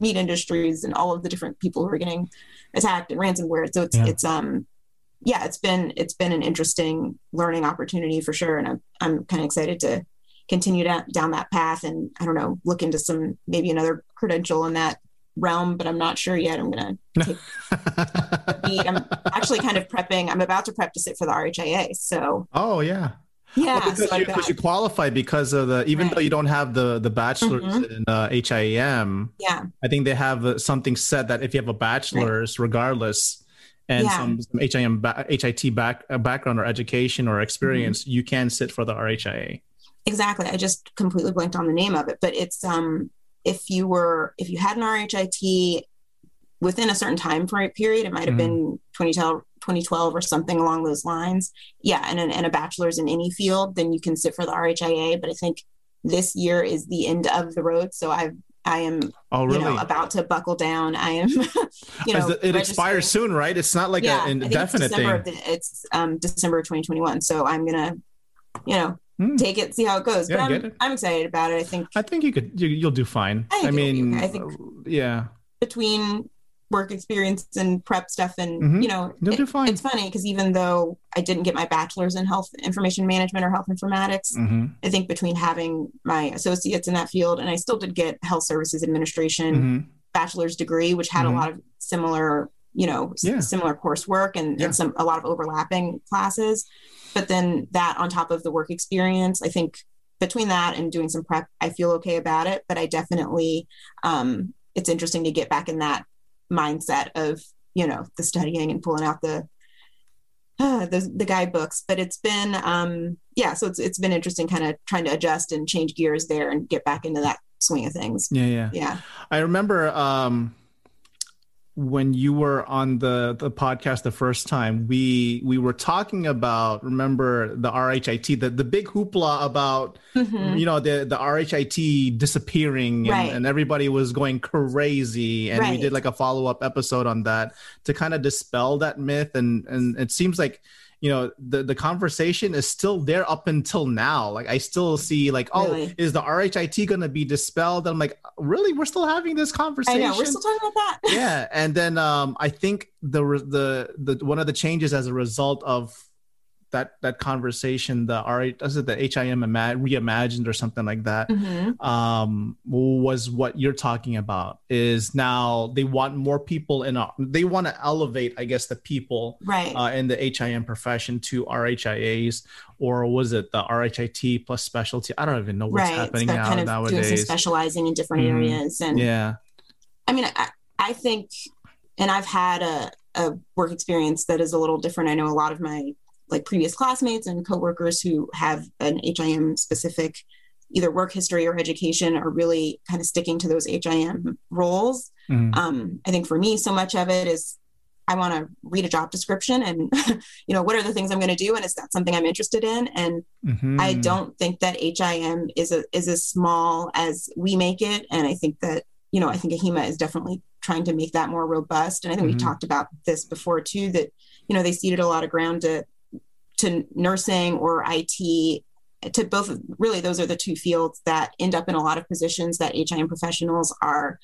meat industries and all of the different people who are getting attacked and ransomware. So it's yeah. it's um yeah, it's been it's been an interesting learning opportunity for sure, and I'm I'm kind of excited to continue down, down that path and I don't know look into some maybe another credential in that realm, but I'm not sure yet. I'm gonna take I'm actually kind of prepping. I'm about to prep to sit for the RHIA. So oh yeah, yeah, well, because, you, because you qualify because of the even right. though you don't have the the bachelor's mm-hmm. in uh, HIAM. Yeah, I think they have uh, something set that if you have a bachelor's, right. regardless, and yeah. some, some HIM ba- HIT back uh, background or education or experience, mm-hmm. you can sit for the RHIA. Exactly. I just completely blanked on the name of it, but it's um if you were if you had an RHIT within a certain time period, it might have Mm-hmm. been 2012, 2012 or something along those lines. Yeah, and, an- and a bachelor's in any field, then you can sit for the RHIA. But I think this year is the end of the road, so I've I am Oh, you know really? about to buckle down. I am you know it, it expires soon, right? It's not like yeah, an it's indefinite December thing. the- it's um, December of 2021. So I'm gonna, you know, take it, see how it goes. Yeah, but I'm. I'm excited about it. I think I think you could. You, you'll do fine. I think I mean, okay. I think- yeah. between work experience and prep stuff, and Mhm. you know, You'll it- do fine. It's funny because even though I didn't get my bachelor's in health information management or health informatics, Mhm. I think between having my associates in that field and I still did get health services administration Mhm. bachelor's degree, which had a lot of similar, you know, Yeah. similar coursework and, Yeah. and some a lot of overlapping classes. But then that on top of the work experience, I think between that and doing some prep, I feel okay about it. But I definitely, um, it's interesting to get back in that mindset of you know the studying and pulling out the uh, the, the guidebooks but it's been um yeah so it's it's been interesting kind of trying to adjust and change gears there and get back into that swing of things Yeah, yeah. yeah I remember um, when you were on the the podcast the first time. We we were talking about remember the RHIT, the the big hoopla about Mhm. you know the the RHIT disappearing and, Right. and everybody was going crazy, and we did like a follow up episode on that to kind of dispel that myth. And and it seems like you know the the conversation is still there up until now. Like i still see like oh Really? is the rhit going to be dispelled? I'm like really? We're still having this i conversation know we're still talking about that. Yeah and then um i think the the the one of the changes as a result of that that conversation the r does it the him ima- reimagined or something like that Mhm. um was what you're talking about is now they want more people in a, they want to elevate i guess the people Right. uh, in the him profession to rhias or was it the rhit plus specialty i don't even know what's right happening now kind of doing some nowadays specializing in different Mhm. areas and yeah I mean, I, I think, and I've had a, a work experience that is a little different. I know a lot of my like previous classmates and coworkers who have an HIM specific either work history or education are really kind of sticking to those HIM roles. Mhm. Um, I think for me, so much of it is I want to read a job description and, you know, what are the things I'm going to do? And is that something I'm interested in? And Mhm. I don't think that HIM is a, is as small as we make it, and I think that you know I think AHIMA is definitely trying to make that more robust. And I think Mhm. we've talked about this before too. That you know they ceded a lot of ground to to nursing or IT. To both, really, those are the two fields that end up in a lot of positions that HIM professionals are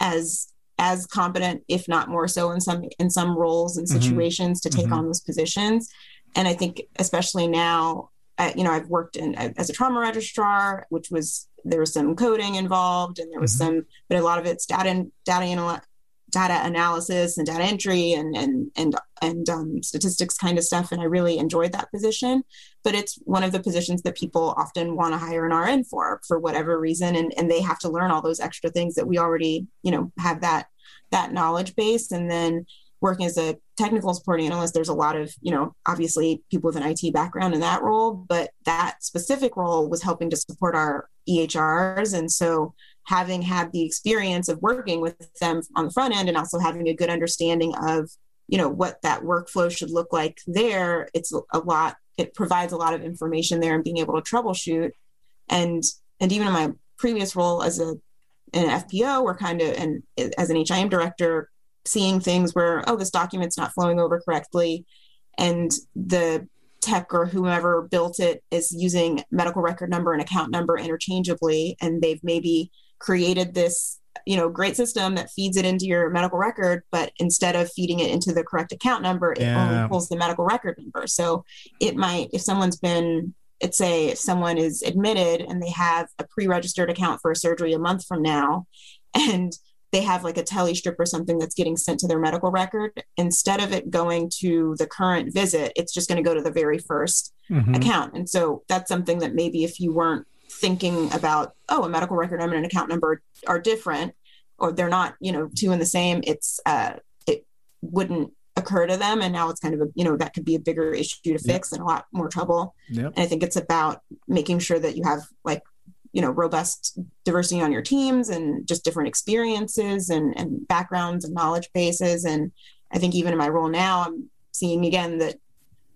as as competent, if not more so, in some in some roles and Mhm. situations to take Mhm. on those positions. And I think, especially now, I, you know, I've worked in as a trauma registrar, which was there was some coding involved, and there was some, but a lot of it's data and data anal- data analysis and data entry and and and and um, statistics kind of stuff. And I really enjoyed that position. But it's one of the positions that people often want to hire an RN for for whatever reason, and and they have to learn all those extra things that we already, you know, have that that knowledge base, and then working as a technical supporting analyst, there's a lot of, you know, obviously people with an IT background in that role, but that specific role was helping to support our EHRs. And so having had the experience of working with them on the front end and also having a good understanding of, you know, what that workflow should look like there, it's a lot, it provides a lot of information there and being able to troubleshoot. And and even in my previous role as a an FPO, we're kind of and as an HIM director, seeing things where oh this document's not flowing over correctly and the tech or whomever built it is using medical record number and account number interchangeably and they've maybe created this you know great system that feeds it into your medical record but instead of feeding it into the correct account number it Yeah. only pulls the medical record number so it might if someone's been it's say if someone is admitted and they have a pre-registered account for a surgery a month from now and they have like a tele strip or something that's getting sent to their medical record instead of it going to the current visit it's just going to go to the very 1st Mhm. account and so that's something that maybe if you weren't thinking about oh a medical record number and an account number are different or they're not you know two in the same it's uh it wouldn't occur to them and now it's kind of a you know that could be a bigger issue to Yep. fix and a lot more trouble Yep. and i think it's about making sure that you have like you know robust diversity on your teams and just different experiences and, and backgrounds and knowledge bases and i think even in my role now i'm seeing again that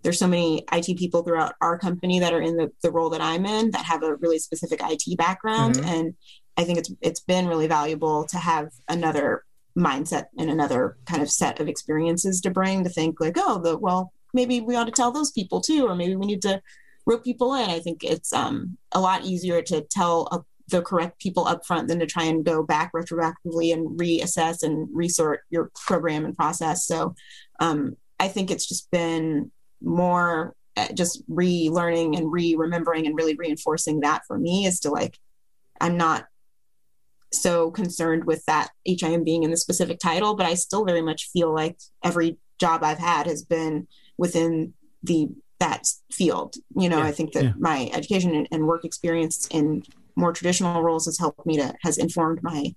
there's so many IT people throughout our company that are in the, the role that I'm in that have a really specific IT background. Mm-hmm. And I think it's it's been really valuable to have another mindset and another kind of set of experiences to bring to think like, oh, the well, maybe we ought to tell those people too, or maybe we need to rope people in. I think it's um, a lot easier to tell a, the correct people up front than to try and go back retroactively and reassess and resort your program and process. So um, I think it's just been more uh, just relearning and re-remembering and really reinforcing that for me is to like i'm not so concerned with that him being in the specific title but i still very much feel like every job i've had has been within the that field you know yeah, i think that yeah. my education and, and work experience in more traditional roles has helped me to has informed my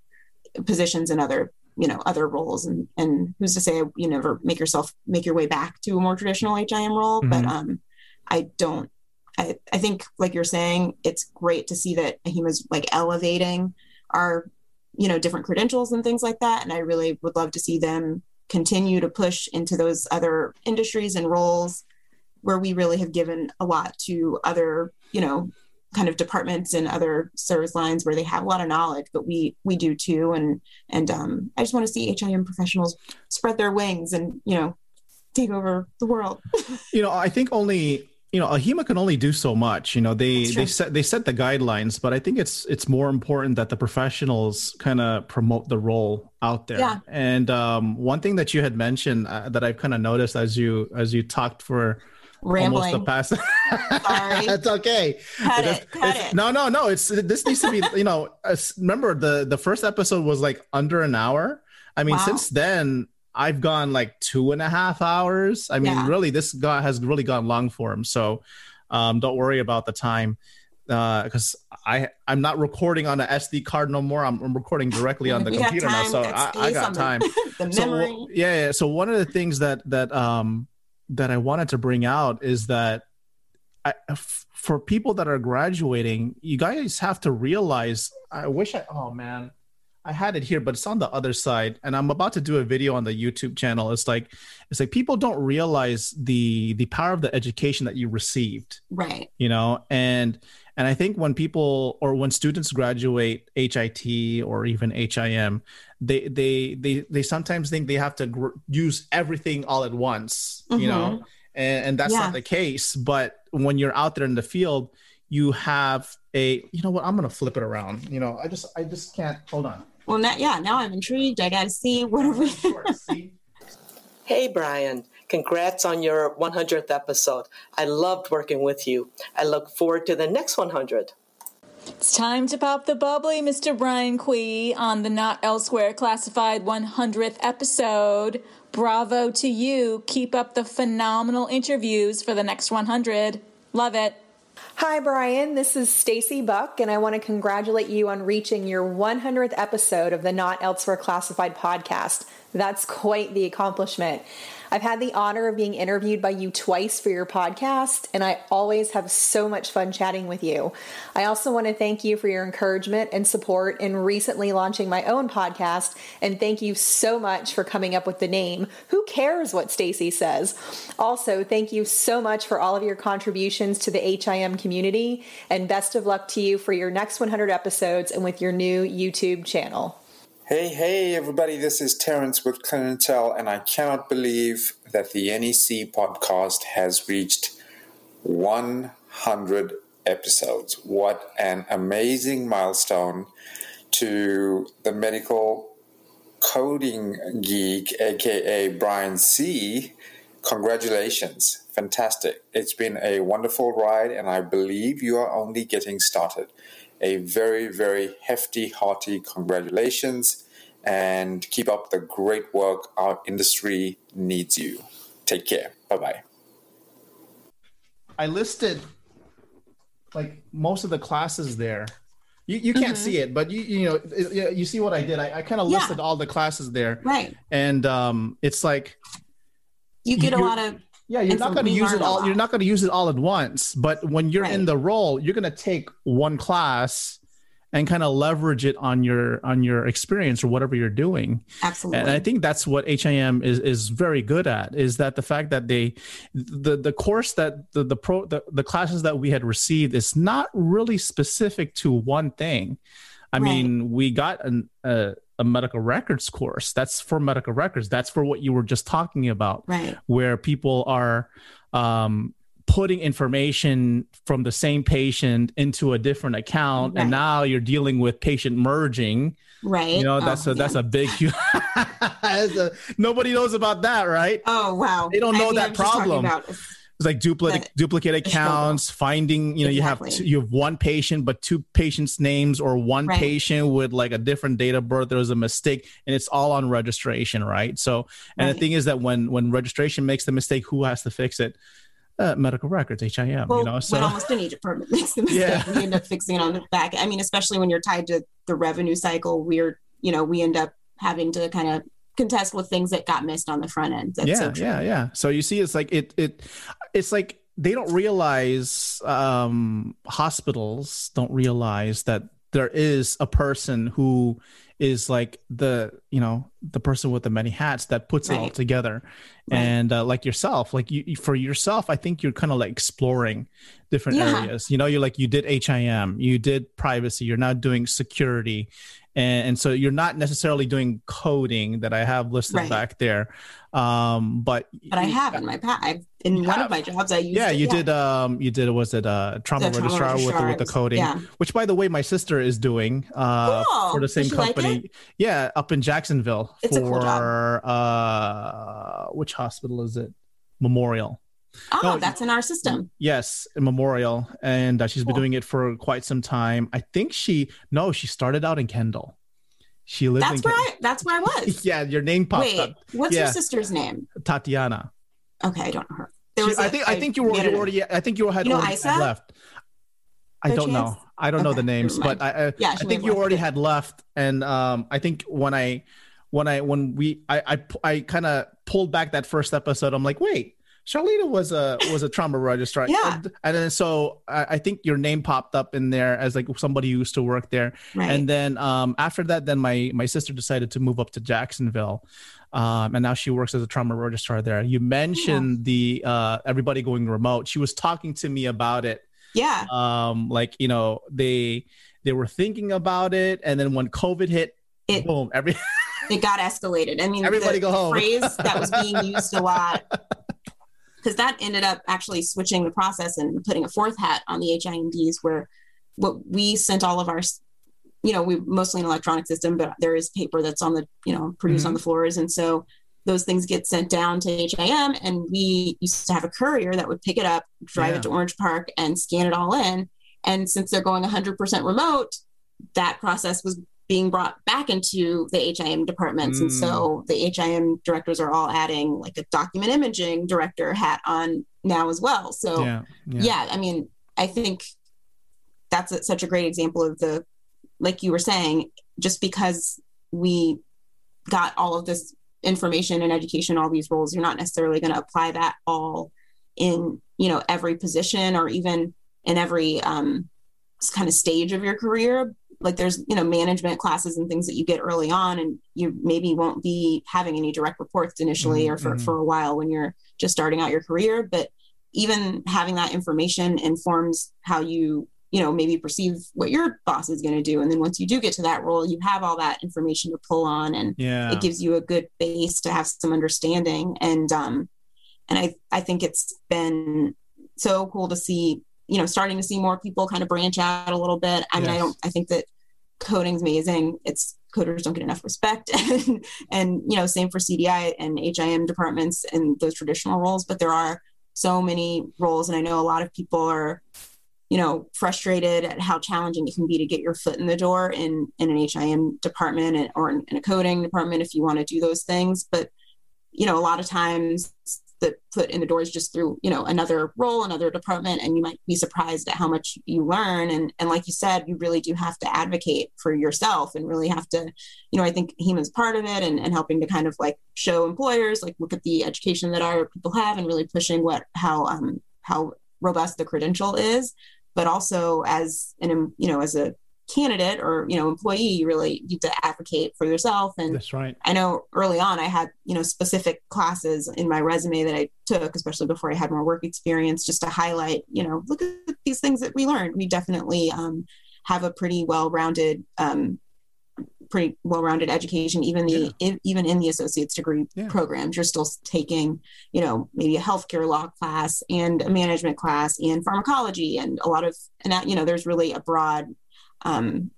positions in other you know other roles and and who's to say you never make yourself make your way back to a more traditional HIM role mm-hmm. but um I don't I, I think like you're saying it's great to see that is like elevating our you know different credentials and things like that and I really would love to see them continue to push into those other industries and roles where we really have given a lot to other you know kind of departments and other service lines where they have a lot of knowledge, but we we do too. And and um, I just want to see HIM professionals spread their wings and you know take over the world. you know, I think only you know AHIMA can only do so much. You know, they they set they set the guidelines, but I think it's it's more important that the professionals kind of promote the role out there. Yeah. And um, one thing that you had mentioned uh, that I've kind of noticed as you as you talked for rambling. Almost the past. Sorry, it's okay. Cut it. Cut it. No, no, no. It's this needs to be. You know, remember the the first episode was like under an hour. I mean, wow. since then I've gone like two and a half hours. I mean, yeah. really, this guy has really gone long for him. So um, don't worry about the time because uh, I I'm not recording on an SD card no more. I'm, I'm recording directly on the computer now, so I, I, got time. the memory. So, yeah, yeah. So one of the things that that um that I wanted to bring out is that I, for people that are graduating, you guys have to realize. I wish I. Oh man, I had it here, but it's on the other side, and I'm about to do a video on the YouTube channel. It's like, it's like people don't realize the the power of the education that you received, right? You know, and and I think when people or when students graduate HIT or even HIM, they they they they sometimes think they have to gr- use everything all at once, mm-hmm. you know, and, and that's yeah. not the case. But when you're out there in the field, you have a you know what I'm gonna flip it around. You know, I just I just can't hold on. Well, now, yeah, now I'm intrigued. I got to see what are we. hey, Brian. Congrats on your 100th episode. I loved working with you. I look forward to the next 100. It's time to pop the bubbly, Mr. Brian Kui, on the Not Elsewhere Classified 100th episode. Bravo to you. Keep up the phenomenal interviews for the next 100. Love it. Hi, Brian. This is Stacy Buck, and I want to congratulate you on reaching your 100th episode of the Not Elsewhere Classified podcast. That's quite the accomplishment. I've had the honor of being interviewed by you twice for your podcast, and I always have so much fun chatting with you. I also want to thank you for your encouragement and support in recently launching my own podcast, and thank you so much for coming up with the name. Who cares what Stacy says? Also, thank you so much for all of your contributions to the HIM community, and best of luck to you for your next 100 episodes and with your new YouTube channel. Hey, hey, everybody, this is Terence with Clientele, and I cannot believe that the NEC podcast has reached 100 episodes. What an amazing milestone to the medical coding geek, aka Brian C. Congratulations. Fantastic. It's been a wonderful ride, and I believe you are only getting started a very, very hefty, hearty congratulations and keep up the great work. Our industry needs you. Take care. Bye bye. I listed like most of the classes there. You, you can't mm-hmm. see it, but you you know you see what I did. I, I kind of listed yeah. all the classes there, right? And um, it's like you get a lot of yeah, you're not going to use it all. You're not going to use it all at once. But when you're right. in the role, you're going to take one class and kind of leverage it on your on your experience or whatever you're doing absolutely and i think that's what him is is very good at is that the fact that they the the course that the the pro the, the classes that we had received is not really specific to one thing i right. mean we got an uh, a medical records course. That's for medical records. That's for what you were just talking about right. where people are um putting information from the same patient into a different account right. and now you're dealing with patient merging. Right. You know that's oh, a yeah. that's a big a, nobody knows about that right? Oh wow. They don't know I mean, that I'm problem it's like duplicate duplicate accounts finding you know exactly. you have you have one patient but two patients names or one right. patient with like a different date of birth there was a mistake and it's all on registration right so and right. the thing is that when when registration makes the mistake who has to fix it uh, medical records, HIM. Well, you know, so when almost any department makes the mistake, yeah. we end up fixing it on the back. I mean, especially when you're tied to the revenue cycle, we're you know we end up having to kind of contest with things that got missed on the front end. That's yeah, so yeah, yeah. So you see, it's like it it it's like they don't realize um, hospitals don't realize that there is a person who is like the you know the person with the many hats that puts right. it all together right. and uh, like yourself like you for yourself i think you're kind of like exploring different yeah. areas you know you're like you did him you did privacy you're now doing security and, and so you're not necessarily doing coding that i have listed right. back there um but but i have in my past in one have, of my jobs i used yeah it, you yeah. did um you did was it uh trauma, trauma registrar, with the, with the coding yeah. which by the way my sister is doing uh cool. for the same company like yeah up in jacksonville it's for cool uh which hospital is it memorial Oh, no, that's in our system. Yes, Memorial, and uh, she's cool. been doing it for quite some time. I think she no, she started out in Kendall. She lives. That's where I. That's where I was. yeah, your name popped Wait, up. What's yeah. your sister's name? Tatiana. Okay, I don't know her. There was she, a, I think I think you were you already. I think you had you know already Isa? left. I don't chance? know. I don't okay, know the names, but I, I, yeah, I think you already had left, and um, I think when I, when I, when we, I, I, I kind of pulled back that first episode. I'm like, wait, Charlita was a was a trauma registrar. yeah. And, and then so I, I, think your name popped up in there as like somebody who used to work there. Right. And then um, after that, then my my sister decided to move up to Jacksonville. Um, and now she works as a trauma registrar there. You mentioned yeah. the uh, everybody going remote. She was talking to me about it. Yeah. Um, like you know they they were thinking about it, and then when COVID hit, it, boom, every it got escalated. I mean, everybody go home. Phrase that was being used a lot because that ended up actually switching the process and putting a fourth hat on the HIMDs where what we sent all of our you know we mostly an electronic system but there is paper that's on the you know produced mm-hmm. on the floors and so those things get sent down to HIM and we used to have a courier that would pick it up drive yeah. it to Orange Park and scan it all in and since they're going 100% remote that process was being brought back into the HIM departments. Mm. And so mm. the HIM directors are all adding like a document imaging director hat on now as well. So, yeah, yeah. yeah I mean, I think that's a, such a great example of the, like you were saying, just because we got all of this information and education, all these roles, you're not necessarily going to apply that all in, you know, every position or even in every um, kind of stage of your career like there's you know management classes and things that you get early on and you maybe won't be having any direct reports initially mm-hmm. or for, mm-hmm. for a while when you're just starting out your career but even having that information informs how you you know maybe perceive what your boss is going to do and then once you do get to that role you have all that information to pull on and yeah. it gives you a good base to have some understanding and um and i i think it's been so cool to see you know starting to see more people kind of branch out a little bit i mean i don't i think that coding's amazing. It's coders don't get enough respect. And, and you know same for cdi and him departments and those traditional roles but there are so many roles. And i know a lot of people are you know frustrated at how challenging it can be to get your foot in the door in in an him department and, or in, in a coding department if you want to do those things. But you know a lot of times the foot in the doors just through you know another role another department and you might be surprised at how much you learn. And and like you said you really do have to advocate for yourself and really have to you know i think AHIMA's part of it and, and helping to kind of like show employers like look at the education that our people have and really pushing what how um how robust the credential is. But also as an you know as a candidate or you know employee you really need to advocate for yourself. And that's right. I know early on i had you know specific classes in my resume that i took especially before i had more work experience just to highlight you know look at these things that we learned. We definitely um, have a pretty well-rounded um, pretty well-rounded education even the in, even in the associate's degree Yeah. programs. You're still taking you know maybe a healthcare law class and a management class and pharmacology and a lot of and that you know there's really a broad um,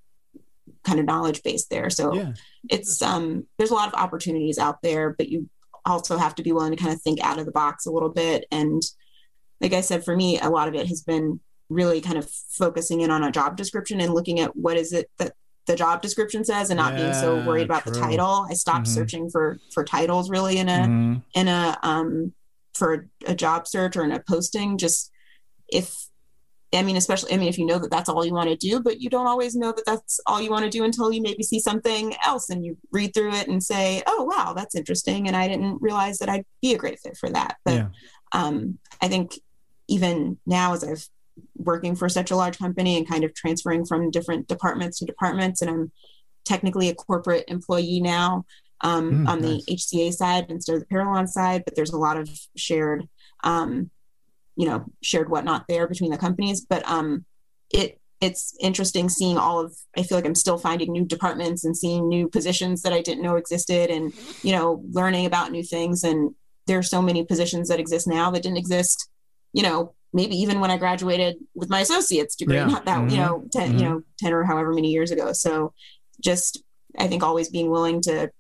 kind of knowledge base there so Yeah. it's um there's a lot of opportunities out there but you also have to be willing to kind of think out of the box a little bit and like i said for me a lot of it has been really kind of focusing in on a job description and looking at what is it that the job description says and not being so worried about the title i stopped Mhm. searching for for titles really in a Mhm. in a um for a job search or in a posting just if i mean especially i mean if you know that that's all you want to do but you don't always know that that's all you want to do until you maybe see something else and you read through it and say oh wow that's interesting and i didn't realize that i'd be a great fit for that but Yeah. um i think even now as i've working for such a large company and kind of transferring from different departments to departments and i'm technically a corporate employee now um, Mm, on nice. the HCA side instead of the Parallon side, but there's a lot of shared, um, you know, shared whatnot there between the companies. But um, it it's interesting seeing all of. I feel like I'm still finding new departments and seeing new positions that I didn't know existed, and you know, learning about new things. And there are so many positions that exist now that didn't exist. You know, maybe even when I graduated with my associate's degree, Yeah. not that you Mhm. know, 10 Mhm. you know, ten or however many years ago. So just I think always being willing to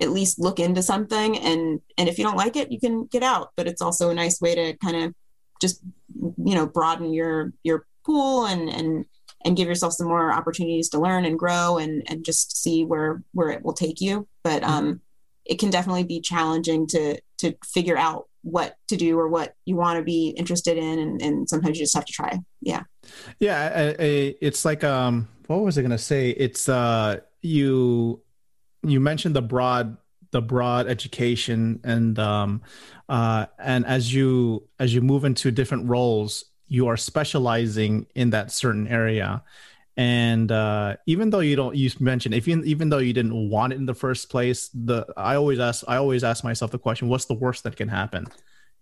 at least look into something and and if you don't like it you can get out but it's also a nice way to kind of just you know broaden your your pool and and and give yourself some more opportunities to learn and grow and and just see where where it will take you. But um it can definitely be challenging to to figure out what to do or what you want to be interested in and, and sometimes you just have to try. Yeah. Yeah, I, I, it's like um, what was I gonna say? It's uh, you you mentioned the broad the broad education and um, uh, and as you as you move into different roles, you are specializing in that certain area. And uh, even though you don't, you mentioned if you, even though you didn't want it in the first place, the I always ask I always ask myself the question: What's the worst that can happen?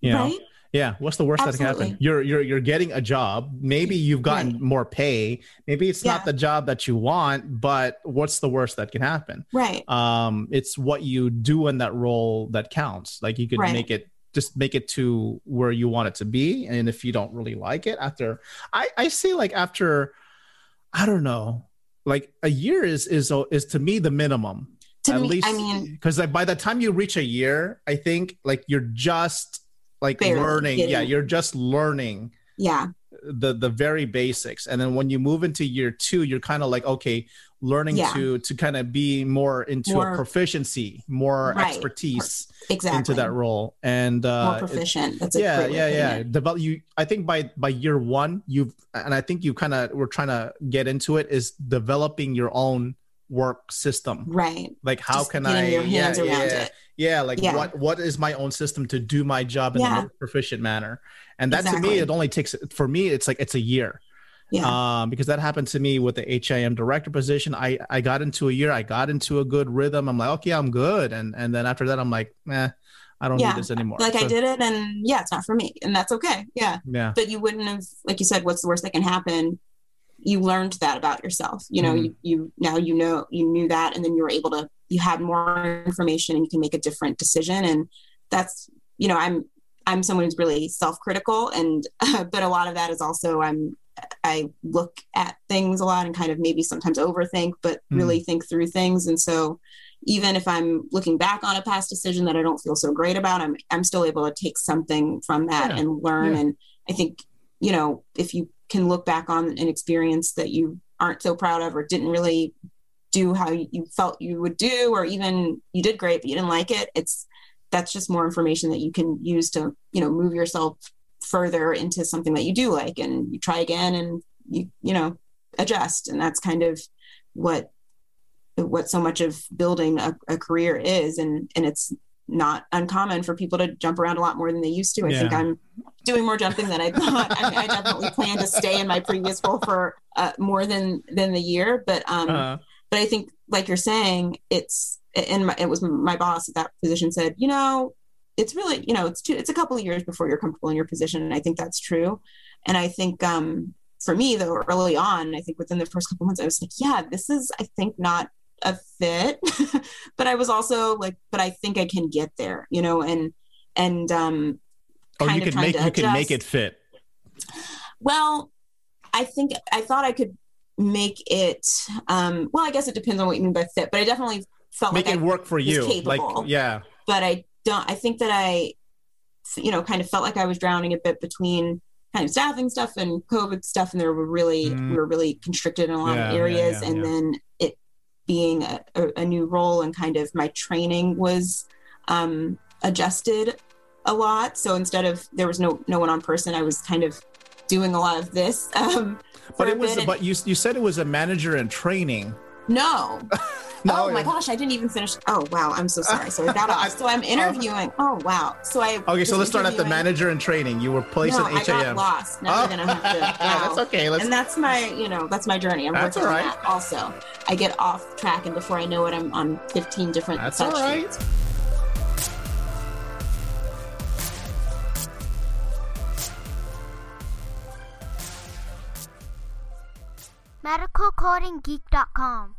You know, Right. Yeah. What's the worst that can happen? You're you're you're getting a job. Maybe you've gotten more pay. Maybe it's not the job that you want, but what's the worst that can happen? right Um, it's what you do in that role that counts. Like you could Right. make it just make it to where you want it to be. And if you don't really like it after I, I say like after I don't know, like a year is is is to me the minimum. To At me- least I mean- because like by the time you reach a year, I think like you're just like Barely learning. Yeah, you're just learning yeah. the the very basics. And then when you move into year two you're kind of like okay learning Yeah. to to kind of be more into More- a proficiency more Right. expertise exactly. into that role. And uh more proficient. That's yeah yeah yeah. develop you i think by by year one you've and i think you kind of we're trying to get into it is developing your own work system right like how Just can i your hands yeah, around yeah, it. yeah like Yeah. what what is my own system to do my job in Yeah. the most proficient manner and that to me it only takes for me it's like it's a year yeah um, because that happened to me with the HIM director position. I, I got into a year, I got into a good rhythm. I'm like, okay, I'm good. And and then after that, I'm like, eh, I don't yeah need this anymore. like i did it and yeah it's not for me and that's okay yeah Yeah. but you wouldn't have like you said what's the worst that can happen you learned that about yourself you know Mhm. you, you now you know you knew that and then you were able to you had more information and you can make a different decision and that's you know i'm i'm someone who's really self-critical and but a lot of that is also i'm i look at things a lot and kind of maybe sometimes overthink but Mm. really think through things and so even if i'm looking back on a past decision that i don't feel so great about i'm i'm still able to take something from that Yeah. and learn Yeah. and i think you know if you can look back on an experience that you aren't so proud of or didn't really do how you felt you would do or even you did great but you didn't like it it's that's just more information that you can use to you know move yourself further into something that you do like and you try again and you you know adjust. And that's kind of what what so much of building a, a career is. And and it's not uncommon for people to jump around a lot more than they used to. I think I'm doing more jumping than I thought. I, mean, I definitely plan to stay in my previous role for uh, more than than the year, but um, Uh-huh. but I think, like you're saying, it's and my, it was my boss at that position said, you know, it's really you know it's two, it's a couple of years before you're comfortable in your position, and I think that's true. And I think um, for me though, early on, I think within the first couple months, I was like, yeah, this is I think not a fit, but I was also like, but I think I can get there, you know, and and um, Oh, you could make you can make it fit. Well, I think I thought I could make it. Um, well, I guess it depends on what you mean by fit, but I definitely felt Make like it I work for you. Like capable. yeah. But I don't. I think that I, you know, kind of felt like I was drowning a bit between kind of staffing stuff and COVID stuff, and there were really Mm. we were really constricted in a lot Yeah, of areas, yeah, and yeah. then it being a, a, new role and kind of my training was um, adjusted a lot. So instead of there was no no one on person, I was kind of doing a lot of this. Um, But it was but you you said it was a manager in training. no. No, oh my gosh, I didn't even finish. Oh wow, I'm so sorry. So I got off. So I'm uh-huh. interviewing. Oh wow. So I. Okay, so let's start at the manager and training. You were placed no, at I got lost. Now Oh. we're gonna have to. That's okay, let's- And that's my, you know, that's my journey. I'm That's working all on that. Also, I get off track, and before I know it, I'm on 15 different. That's set all right. sheets. medicalcodinggeek.com.